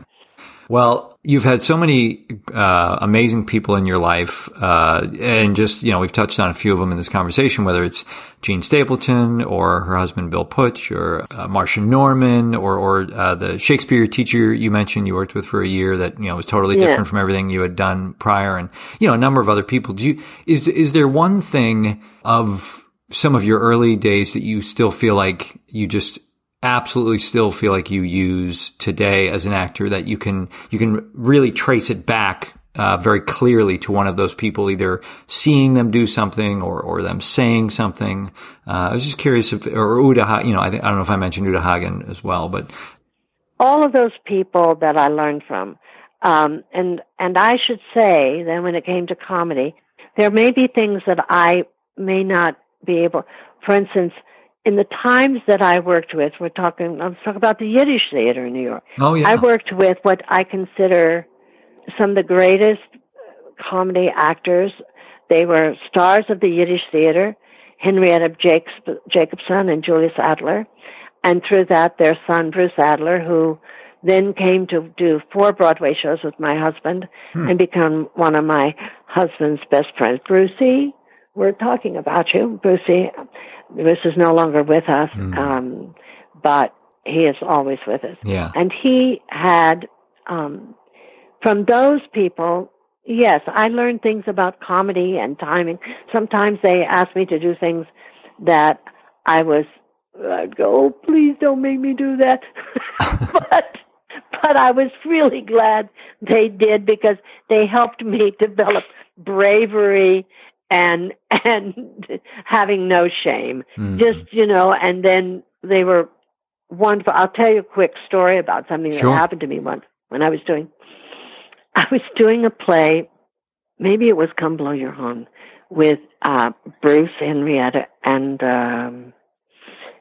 Well, you've had so many uh, amazing people in your life, uh, and just you know, we've touched on a few of them in this conversation. Whether it's Jean Stapleton or her husband Bill Putch, or uh, Marsha Norman, or or uh, the Shakespeare teacher you mentioned you worked with for a year that you know was totally Yeah. different from everything you had done prior, and you know a number of other people. Do you is is there one thing of some of your early days that you still feel like you just absolutely still feel like you use today as an actor that you can you can really trace it back uh, very clearly to one of those people either seeing them do something or or them saying something uh, I was just curious if or Uta you know I, I don't know if I mentioned Uta Hagen as well but all of those people that I learned from. Um, and and I should say that when it came to comedy, there may be things that I may not be able. For instance, in the times that I worked with, we're talking. Let's talk about the Yiddish theater in New York. oh yeah I worked with what I consider some of the greatest comedy actors. They were stars of the Yiddish theater, Henrietta Jacobs- Jacobson and Julius Adler, and through that their son Bruce Adler, who then came to do four Broadway shows with my husband hmm. and become one of my husband's best friends. Brucey, we're talking about you. Brucey, Bruce is no longer with us, um, but he is always with us. yeah And he had, um, from those people, yes, I learned things about comedy and timing. Sometimes they asked me to do things that I was, I'd go, oh, please don't make me do that. but, but I was really glad they did because they helped me develop bravery and, and having no shame. Mhm. Just, you know, and then they were wonderful. I'll tell you a quick story about something Sure. that happened to me once when I was doing I was doing a play, maybe it was Come Blow Your Horn, with uh Bruce, Henrietta, and um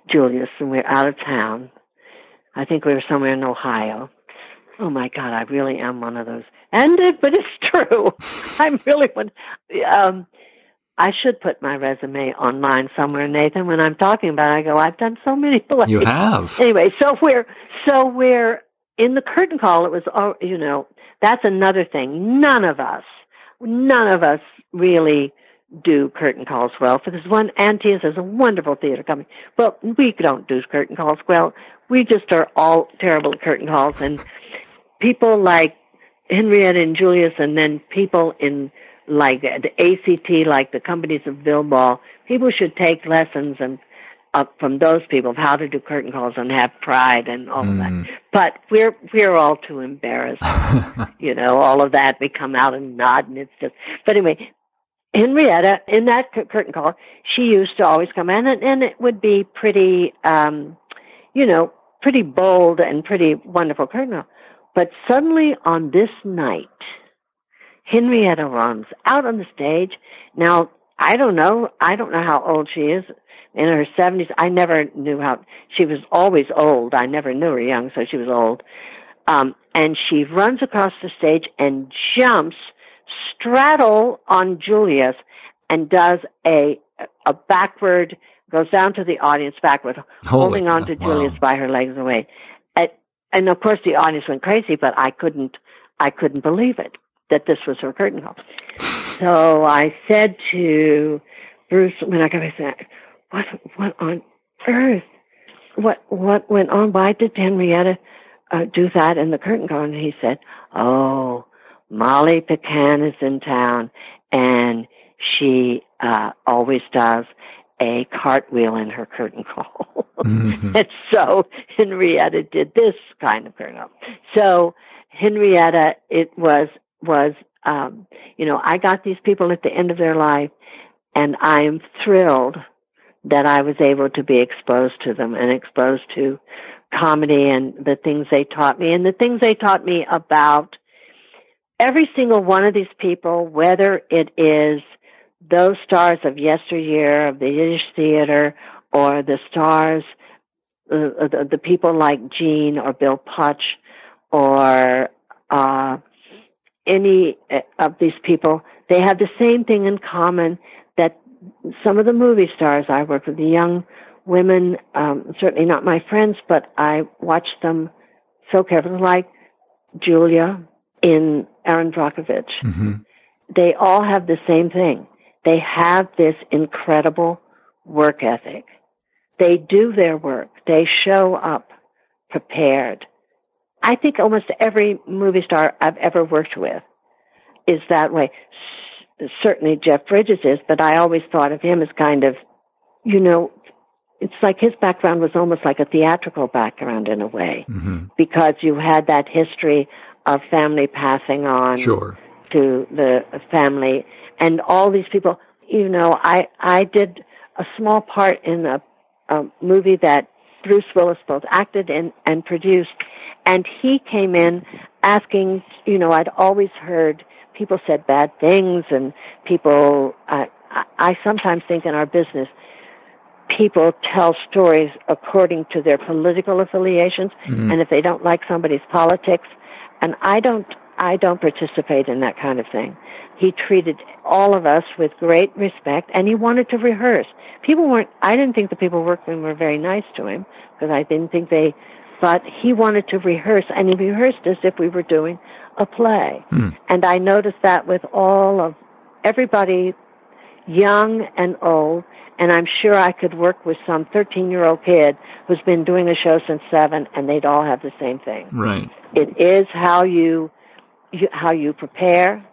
Julius, and we're out of town. I think we were somewhere in Ohio. Oh my God, I really am one of those. And it, but it's true. I'm really one. Um, I should put my resume online somewhere, Nathan. When I'm talking about, it, I go, I've done so many plays. You have. Anyway, so we're so we're in the curtain call. It was, oh, you know, that's another thing. None of us, none of us really do curtain calls well because one Antaeus is a wonderful theater company, but we don't do curtain calls well. We just are all terrible at curtain calls, and people like Henrietta and Julius, and then people in like the ACT, like the companies of Bill Ball, people should take lessons and up from those people of how to do curtain calls and have pride and all mm. of that. Mm. But we're we're all too embarrassed. you know, all of that. We come out and nod, and it's just. But anyway, Henrietta in that curtain call, she used to always come in, and, and it would be pretty, um, you know, pretty bold and pretty wonderful curtain call. But suddenly on this night, Henrietta runs out on the stage. Now, I don't know. I don't know how old she is. In her 70s. I never knew how, she was always old. I never knew her young, so she was old. Um, and she runs across the stage and jumps straddle on Julius and does a, a backward, goes down to the audience backward, Holy holding on to Julius wow. by her legs away. And, and of course the audience went crazy, but I couldn't, I couldn't believe it that this was her curtain call. So I said to Bruce when I got back, what what on earth? What what went on? Why did Henrietta uh, do that in the curtain call? And he said, Oh, Molly Picon is in town, and she uh, always does a cartwheel in her curtain call. mm-hmm. and so Henrietta did this kind of curtain call. So Henrietta, it was was, um, you know, I got these people at the end of their life, and I am thrilled that I was able to be exposed to them and exposed to comedy and the things they taught me and the things they taught me about every single one of these people, whether it is those stars of yesteryear of the Yiddish theater or the stars, uh, the, the, people like Jean or Bill Putch or uh, any uh, of these people, they have the same thing in common that some of the movie stars I work with, the young women, um, certainly not my friends, but I watch them so carefully, like Julia in Erin Brockovich. Mm-hmm. They all have the same thing. They have this incredible work ethic. They do their work. They show up prepared. I think almost every movie star I've ever worked with is that way. S- certainly Jeff Bridges is, but I always thought of him as kind of, you know, it's like his background was almost like a theatrical background in a way, mm-hmm. because you had that history of family passing on sure. to the family, and all these people. You know, I I did a small part in a, a movie that Bruce Willis both acted in and produced, and he came in asking, you know, I'd always heard people said bad things and people, I, I sometimes think in our business, people tell stories according to their political affiliations mm-hmm. and if they don't like somebody's politics and I don't I don't participate in that kind of thing. He treated all of us with great respect and he wanted to rehearse. People weren't I didn't think the people working were very nice to him because I didn't think they but he wanted to rehearse, and he rehearsed as if we were doing a play. Mm. And I noticed that with all of everybody, young and old, and I'm sure I could work with some 13 year old kid who's been doing a show since seven, and they'd all have the same thing. Right. It is how you, you how you prepare,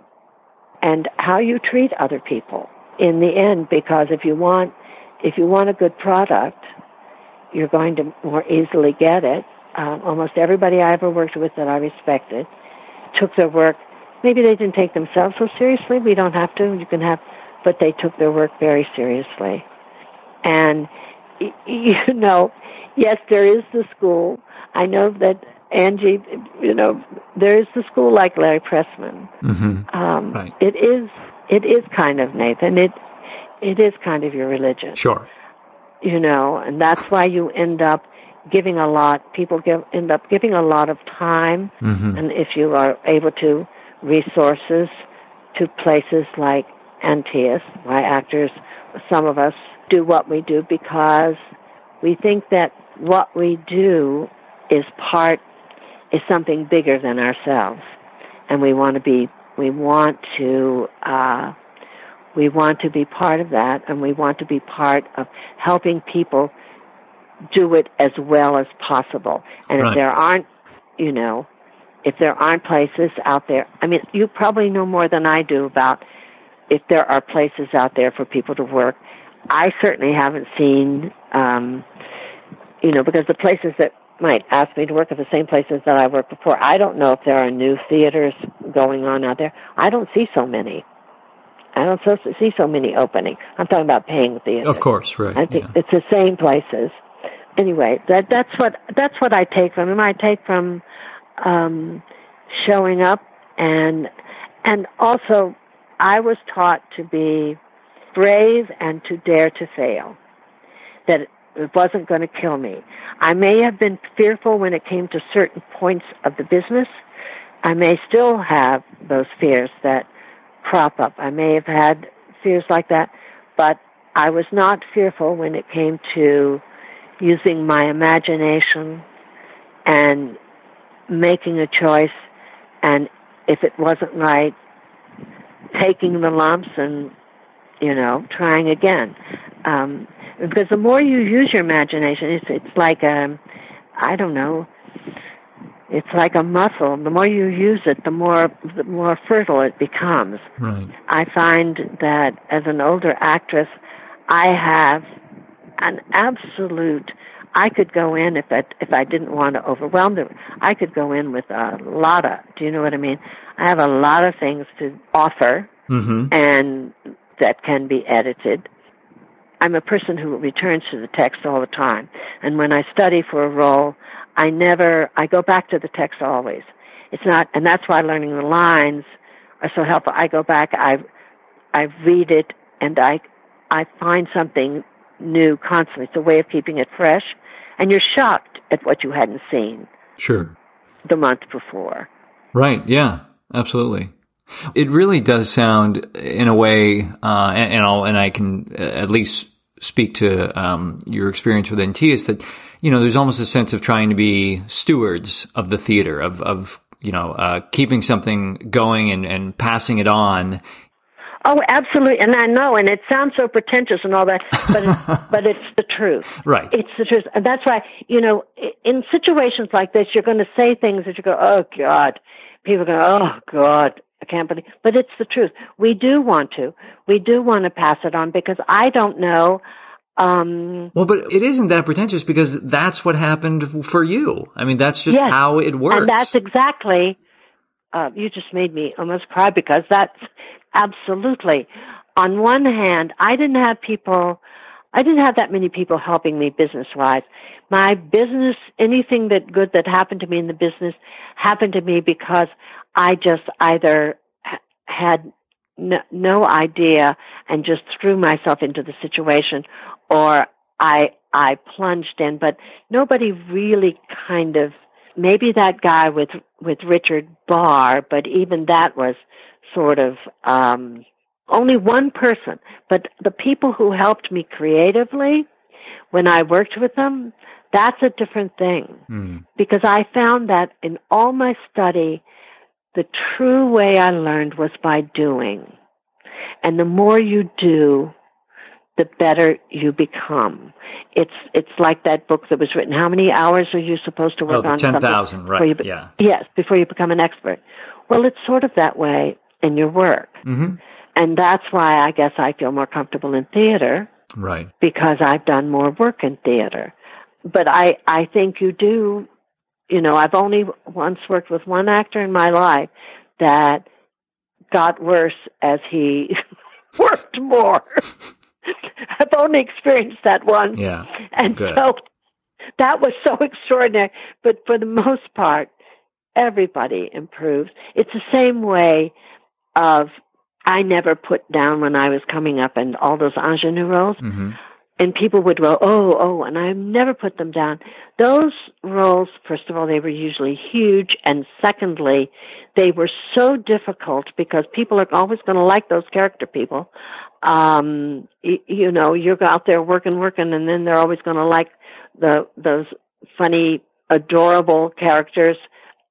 and how you treat other people in the end. Because if you want, if you want a good product, you're going to more easily get it um, almost everybody I ever worked with that I respected took their work. Maybe they didn't take themselves so seriously. We don't have to. You can have, but they took their work very seriously. And you know, yes, there is the school. I know that Angie, you know, there is the school like Larry Pressman. Mm-hmm. Um, right. It is. It is kind of Nathan. It it is kind of your religion. Sure. You know, and that's why you end up giving a lot. People give, end up giving a lot of time, Mm-hmm. and if you are able to, resources to places like Antaeus, why actors, some of us do what we do because we think that what we do is part, is something bigger than ourselves. And we want to be, we want to, uh, we want to be part of that and we want to be part of helping people do it as well as possible. And Right. if there aren't, you know, if there aren't places out there, I mean, you probably know more than I do about if there are places out there for people to work. I certainly haven't seen, um, you know, because the places that might ask me to work are the same places that I worked before. I don't know if there are new theaters going on out there. I don't see so many. I don't so, see so many opening. I'm talking about paying theaters. Of course, right. I think yeah. it's the same places. Anyway, that that's what that's what I take from him. I take from um, showing up and and also I was taught to be brave and to dare to fail. That it wasn't going to kill me. I may have been fearful when it came to certain points of the business. I may still have those fears that crop up. I may have had fears like that, but I was not fearful when it came to using my imagination and making a choice. And if it wasn't right taking the lumps and you know trying again. Um because the more you use your imagination it's it's like um i don't know it's like a muscle. The more you use it the more the more fertile it becomes. Right. I find that as an older actress, I have an absolute. I could go in if I, if I didn't want to overwhelm them. I could go in with a lot of. Do you know what I mean? I have a lot of things to offer, Mm-hmm. and that can be edited. I'm a person who returns to the text all the time, and when I study for a role, I never. I go back to the text always. It's not, and that's why learning the lines are so helpful. I go back, I I read it, and I I find something new constantly. It's a way of keeping it fresh, and you're shocked at what you hadn't seen Sure. the month before. Right. Yeah. Absolutely. It really does sound, in a way, uh, and, and I'll and I can uh, at least speak to um, your experience with Antaeus that you know there's almost a sense of trying to be stewards of the theater of of you know uh, keeping something going and and passing it on. Oh, absolutely, and I know, and it sounds so pretentious and all that, but it's, but it's the truth. Right. It's the truth, and that's why you know, in situations like this, you're going to say things that you go, "Oh God," people go, "Oh God." I can't believe, but it's the truth. We do want to. We do want to pass it on because I don't know. Um, Well, but it isn't that pretentious because that's what happened for you. I mean, that's just Yes. how it works. And that's exactly, uh, you just made me almost cry because that's absolutely, on one hand, I didn't have people, I didn't have that many people helping me business wise. My business, anything that good that happened to me in the business happened to me because I just either had no, no idea and just threw myself into the situation or I I plunged in, but nobody really kind of maybe that guy with with Richard Barr, but even that was sort of um only one person. But the people who helped me creatively when I worked with them, that's a different thing. Hmm. Because I found that in all my study, the true way I learned was by doing. And the more you do, the better you become. It's it's like that book that was written. How many hours are you supposed to Oh, work the on ten thousand, right? be- yeah. Yes, before you become an expert. Well, it's sort of that way in your work. hmm And that's why I guess I feel more comfortable in theater Right. because I've done more work in theater. But I, I think you do, you know, I've only once worked with one actor in my life that got worse as he worked more. I've only experienced that one. Yeah. And Good. so that was so extraordinary. But for the most part, everybody improves. It's the same way of I never put down when I was coming up and all those ingenue roles. hmm and people would go, oh, oh, and I never put them down. Those roles, first of all, they were usually huge, and secondly, they were so difficult because people are always going to like those character people. Um, you, you know, you're out there working, working, and then they're always going to like the those funny, adorable characters.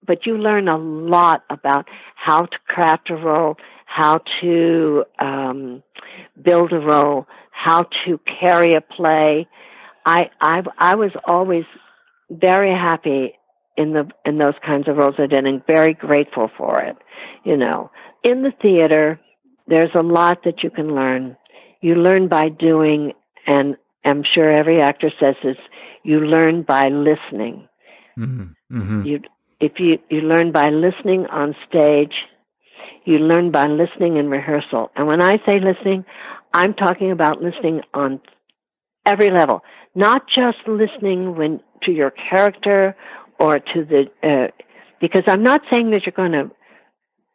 But you learn a lot about how to craft a role, how to um, build a role how to carry a play. I I I was always very happy in the in those kinds of roles I did and very grateful for it. You know, in the theater, there's a lot that you can learn. You learn by doing, and I'm sure every actor says this. You learn by listening. Mm-hmm. Mm-hmm. You if you you learn by listening on stage. You learn by listening in rehearsal. And when I say listening, I'm talking about listening on every level, not just listening when to your character or to the uh, because I'm not saying that you're going to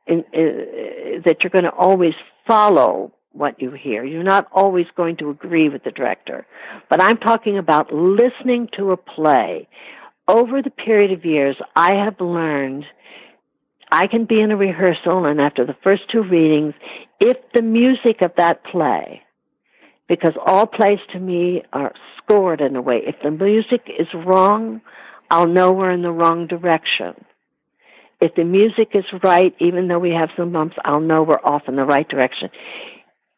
uh, that you're going to always follow what you hear. You're not always going to agree with the director. But I'm talking about listening to a play. Over the period of years, I have learned I can be in a rehearsal and after the first two readings, if the music of that play, because all plays to me are scored in a way, if the music is wrong, I'll know we're in the wrong direction. If the music is right, even though we have some bumps, I'll know we're off in the right direction.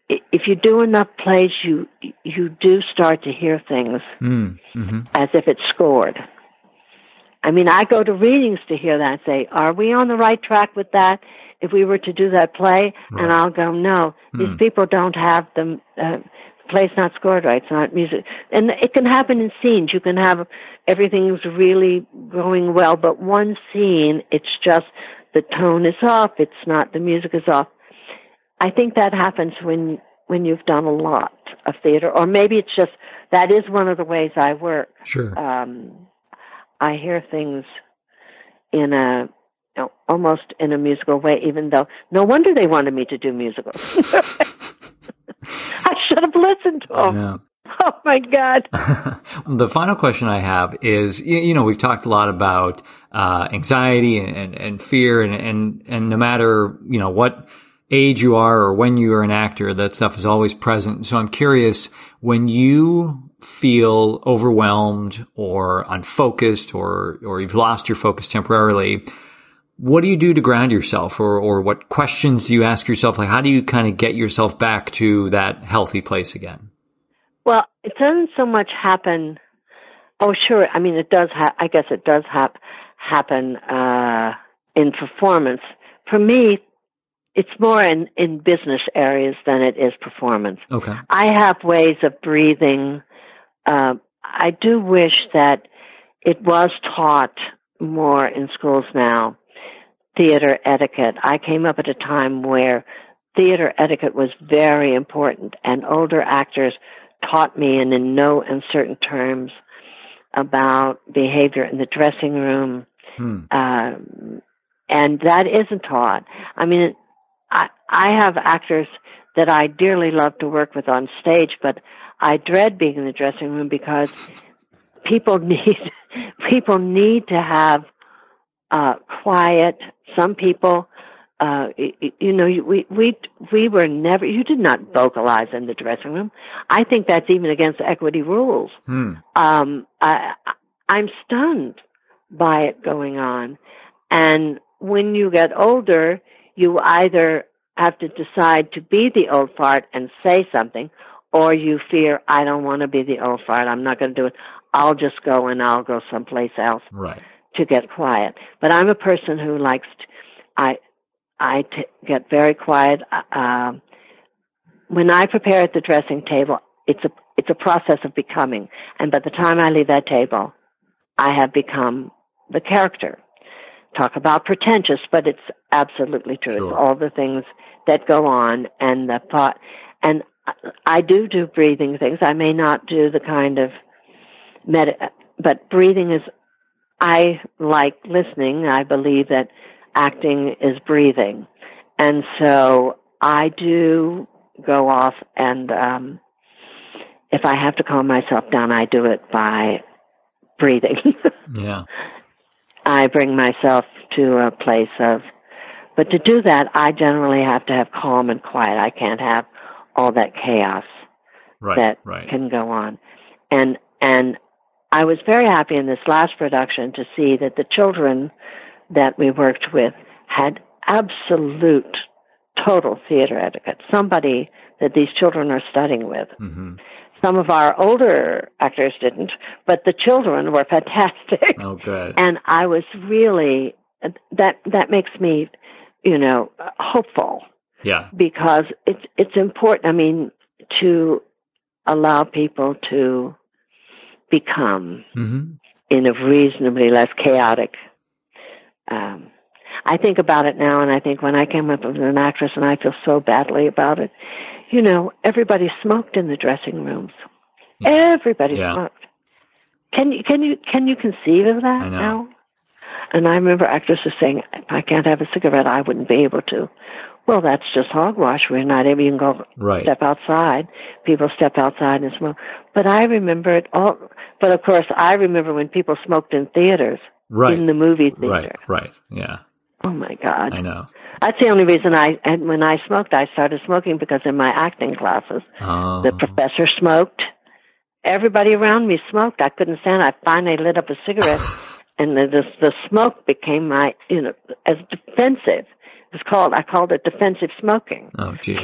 If you do enough plays, you you do start to hear things mm, mm-hmm. as if it's scored. I mean, I go to readings to hear that say, are we on the right track with that? If we were to do that play, right. and I'll go, no, these hmm. people don't have the uh, play's not scored right. It's not music, and it can happen in scenes. You can have everything's really going well, but one scene, it's just the tone is off. It's not the music is off. I think that happens when when you've done a lot of theater, or maybe it's just that is one of the ways I work. Sure. Um, I hear things in a you know, almost in a musical way, even though no wonder they wanted me to do musicals. I should have listened to them. Yeah. Oh my God. the final question I have is, you know, we've talked a lot about uh, anxiety and, and, and fear and, and, and no matter, you know, what age you are or when you are an actor, that stuff is always present. So I'm curious, when you feel overwhelmed or unfocused or, or you've lost your focus temporarily, what do you do to ground yourself or, or what questions do you ask yourself? Like, how do you kind of get yourself back to that healthy place again? Well, it doesn't so much happen. Oh, sure. I mean, it does. Ha- I guess it does ha- happen uh, in performance. For me, it's more in in business areas than it is performance. Okay. I have ways of breathing uh, I do wish that it was taught more in schools now. Theater etiquette. I came up at a time where theater etiquette was very important, and older actors taught me, and in no uncertain terms, about behavior in the dressing room. Hmm. Um, and that isn't taught. I mean, I I have actors that I dearly love to work with on stage, but I dread being in the dressing room because people need people need to have uh, quiet. Some people, uh, you, you know, we we we were never. You did not vocalize in the dressing room. I think that's even against equity rules. Hmm. Um, I, I'm stunned by it going on, and when you get older, you either have to decide to be the old fart and say something, or you fear, I don't want to be the old fart, I'm not going to do it. I'll just go and I'll go someplace else right. to get quiet. But I'm a person who likes, to, I, I t- get very quiet. Uh, when I prepare at the dressing table, it's a, it's a process of becoming. And by the time I leave that table, I have become the character. Talk about pretentious, but it's absolutely true. Sure. It's all the things that go on and the thought, and I do do breathing things. I may not do the kind of med, but breathing is, I like listening. I believe that acting is breathing. And so I do go off and, um, if I have to calm myself down, I do it by breathing. yeah. I bring myself to a place of, but to do that, I generally have to have calm and quiet. I can't have all that chaos right, that right. can go on. And, and I was very happy in this last production to see that the children that we worked with had absolute total theater etiquette. Somebody that these children are studying with. Mm-hmm. Some of our older actors didn't, but the children were fantastic. Oh, good. And I was really that that makes me, you know, hopeful yeah. because it's it's important. I mean, to allow people to become Mm-hmm. in a reasonably less chaotic. Um, I think about it now, and I think when I came up as an actress, and I feel so badly about it. You know, everybody smoked in the dressing rooms. Everybody Yeah. smoked. Can you can you can you conceive of that now? And I remember actresses saying, "If I can't have a cigarette, I wouldn't be able to." Well, that's just hogwash. We're not able. You can go Right. step outside. People step outside and smoke. But I remember it all. But of course, I remember when people smoked in theaters, Right. in the movie theater. right. Right. Yeah. Oh my God! I know. That's the only reason I. And when I smoked, I started smoking because in my acting classes, Oh. the professor smoked. Everybody around me smoked. I couldn't stand. it. I finally lit up a cigarette, and the, the the smoke became my you know as defensive. It was called. I called it defensive smoking. oh, gee.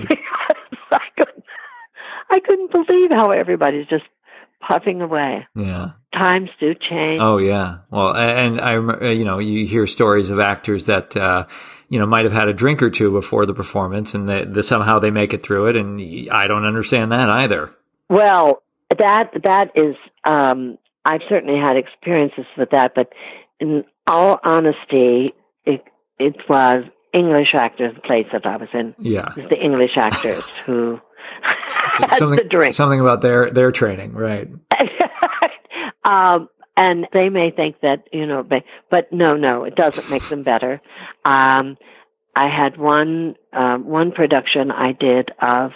I couldn't. I couldn't believe how everybody's just puffing away. Yeah. Times do change. Oh yeah. Well, and I, rem- uh, you know, you hear stories of actors that, uh, you know, might have had a drink or two before the performance, and they, the, somehow they make it through it, and I don't understand that either. Well, that that is. Um, I've certainly had experiences with that, but in all honesty, it it was English actors. The place that I was in Yeah. it was the English actors who had something, the drink. something about their their training, right? um, and they may think that you know, but, but no, no, it doesn't make them better. Um, I had one um, one production I did of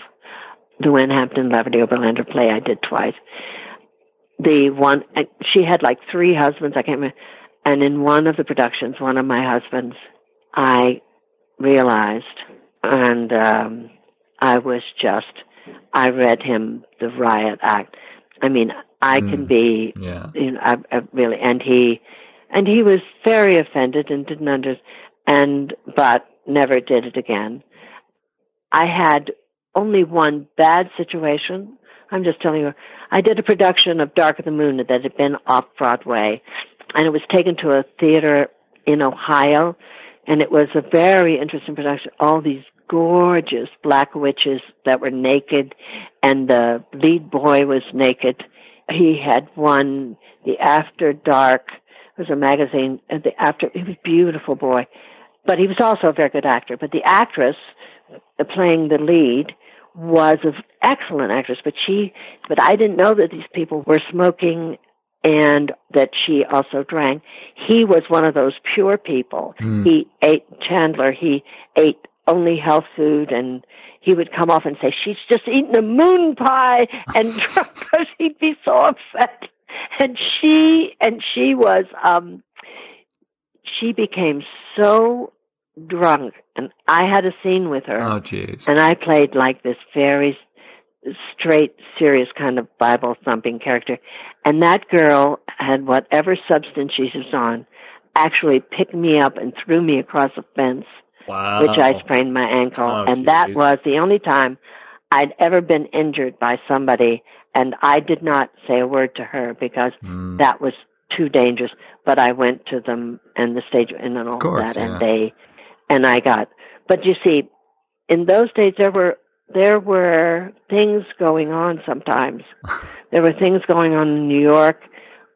the Lu Ann Hampton Laverty Oberlander play. I did twice. The one she had like three husbands. I can't remember. And in one of the productions, one of my husbands, I realized, and um, I was just, I read him the riot act. I mean, I can Mm. be, Yeah. you know, I, I really, and he, and he was very offended and didn't understand, and but never did it again. I had only one bad situation. I'm just telling you. I did a production of Dark of the Moon that had been off Broadway, and it was taken to a theater in Ohio, and it was a very interesting production. All these gorgeous black witches that were naked, and the lead boy was naked. He had won the After Dark. It was a magazine. And the After. He was a beautiful boy, but he was also a very good actor. But the actress playing the lead was an excellent actress, but she, but I didn't know that these people were smoking and that she also drank. He was one of those pure people. Mm. He ate Chandler. He ate only health food and he would come off and say, she's just eaten a moon pie and because he'd be so upset. And she, and she was, um, she became so drunk and I had a scene with her. Oh, jeez. And I played like this very straight, serious kind of Bible thumping character. And that girl had whatever substance she was on actually picked me up and threw me across a fence, Wow. which I sprained my ankle. Oh, and that was the only time I'd ever been injured by somebody. And I did not say a word to her because Mm. that was too dangerous. But I went to them and the stage and all course, that, yeah. and they, and I got. But you see, in those days there were there were things going on. Sometimes there were things going on in New York,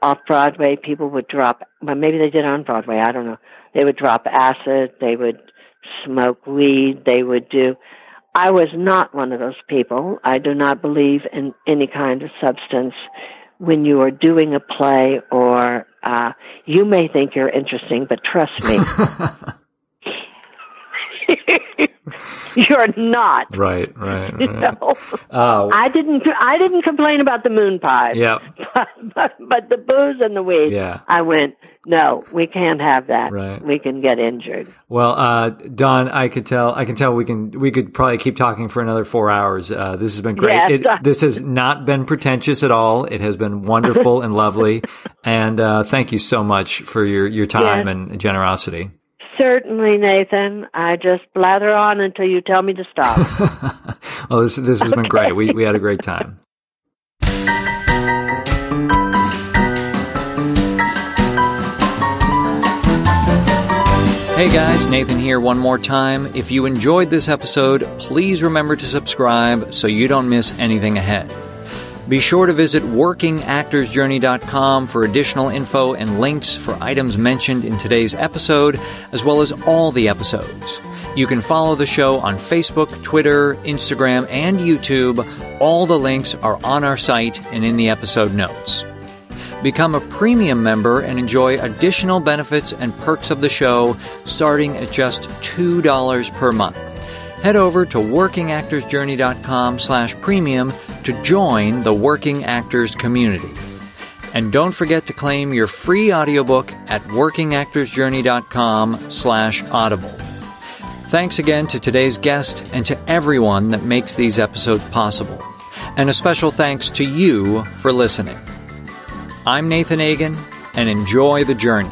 off Broadway. People would drop. Well, maybe they did on Broadway. I don't know. They would drop acid. They would smoke weed. They would do. I was not one of those people. I do not believe in any kind of substance when you are doing a play or uh, you may think you're interesting, but trust me. you're not. Right, right, right. You know? Oh, I didn't. I didn't complain about the moon pies. yeah, But, but but the booze and the weed. Yeah. I went. No, we can't have that. Right. We can get injured. Well, uh, Dawn, I could tell. I can tell we can. We could probably keep talking for another four hours. Uh, this has been great. Yes. It, this has not been pretentious at all. It has been wonderful and lovely. And uh, thank you so much for your your time Yes. and generosity. Certainly, Nathan. I just blather on until you tell me to stop. well, this this has been great. We we had a great time. Hey guys, Nathan here one more time. If you enjoyed this episode, please remember to subscribe so you don't miss anything ahead. Be sure to visit workingactorsjourney.com for additional info and links for items mentioned in today's episode, as well as all the episodes. You can follow the show on Facebook, Twitter, Instagram, and YouTube. All the links are on our site and in the episode notes. Become a premium member and enjoy additional benefits and perks of the show starting at just $2 per month. Head over to workingactorsjourney.com slash premium to join the working actors community. And don't forget to claim your free audiobook at workingactorsjourney.com slash audible. Thanks again to today's guest and to everyone that makes these episodes possible. And a special thanks to you for listening. I'm Nathan Agin, and enjoy the journey.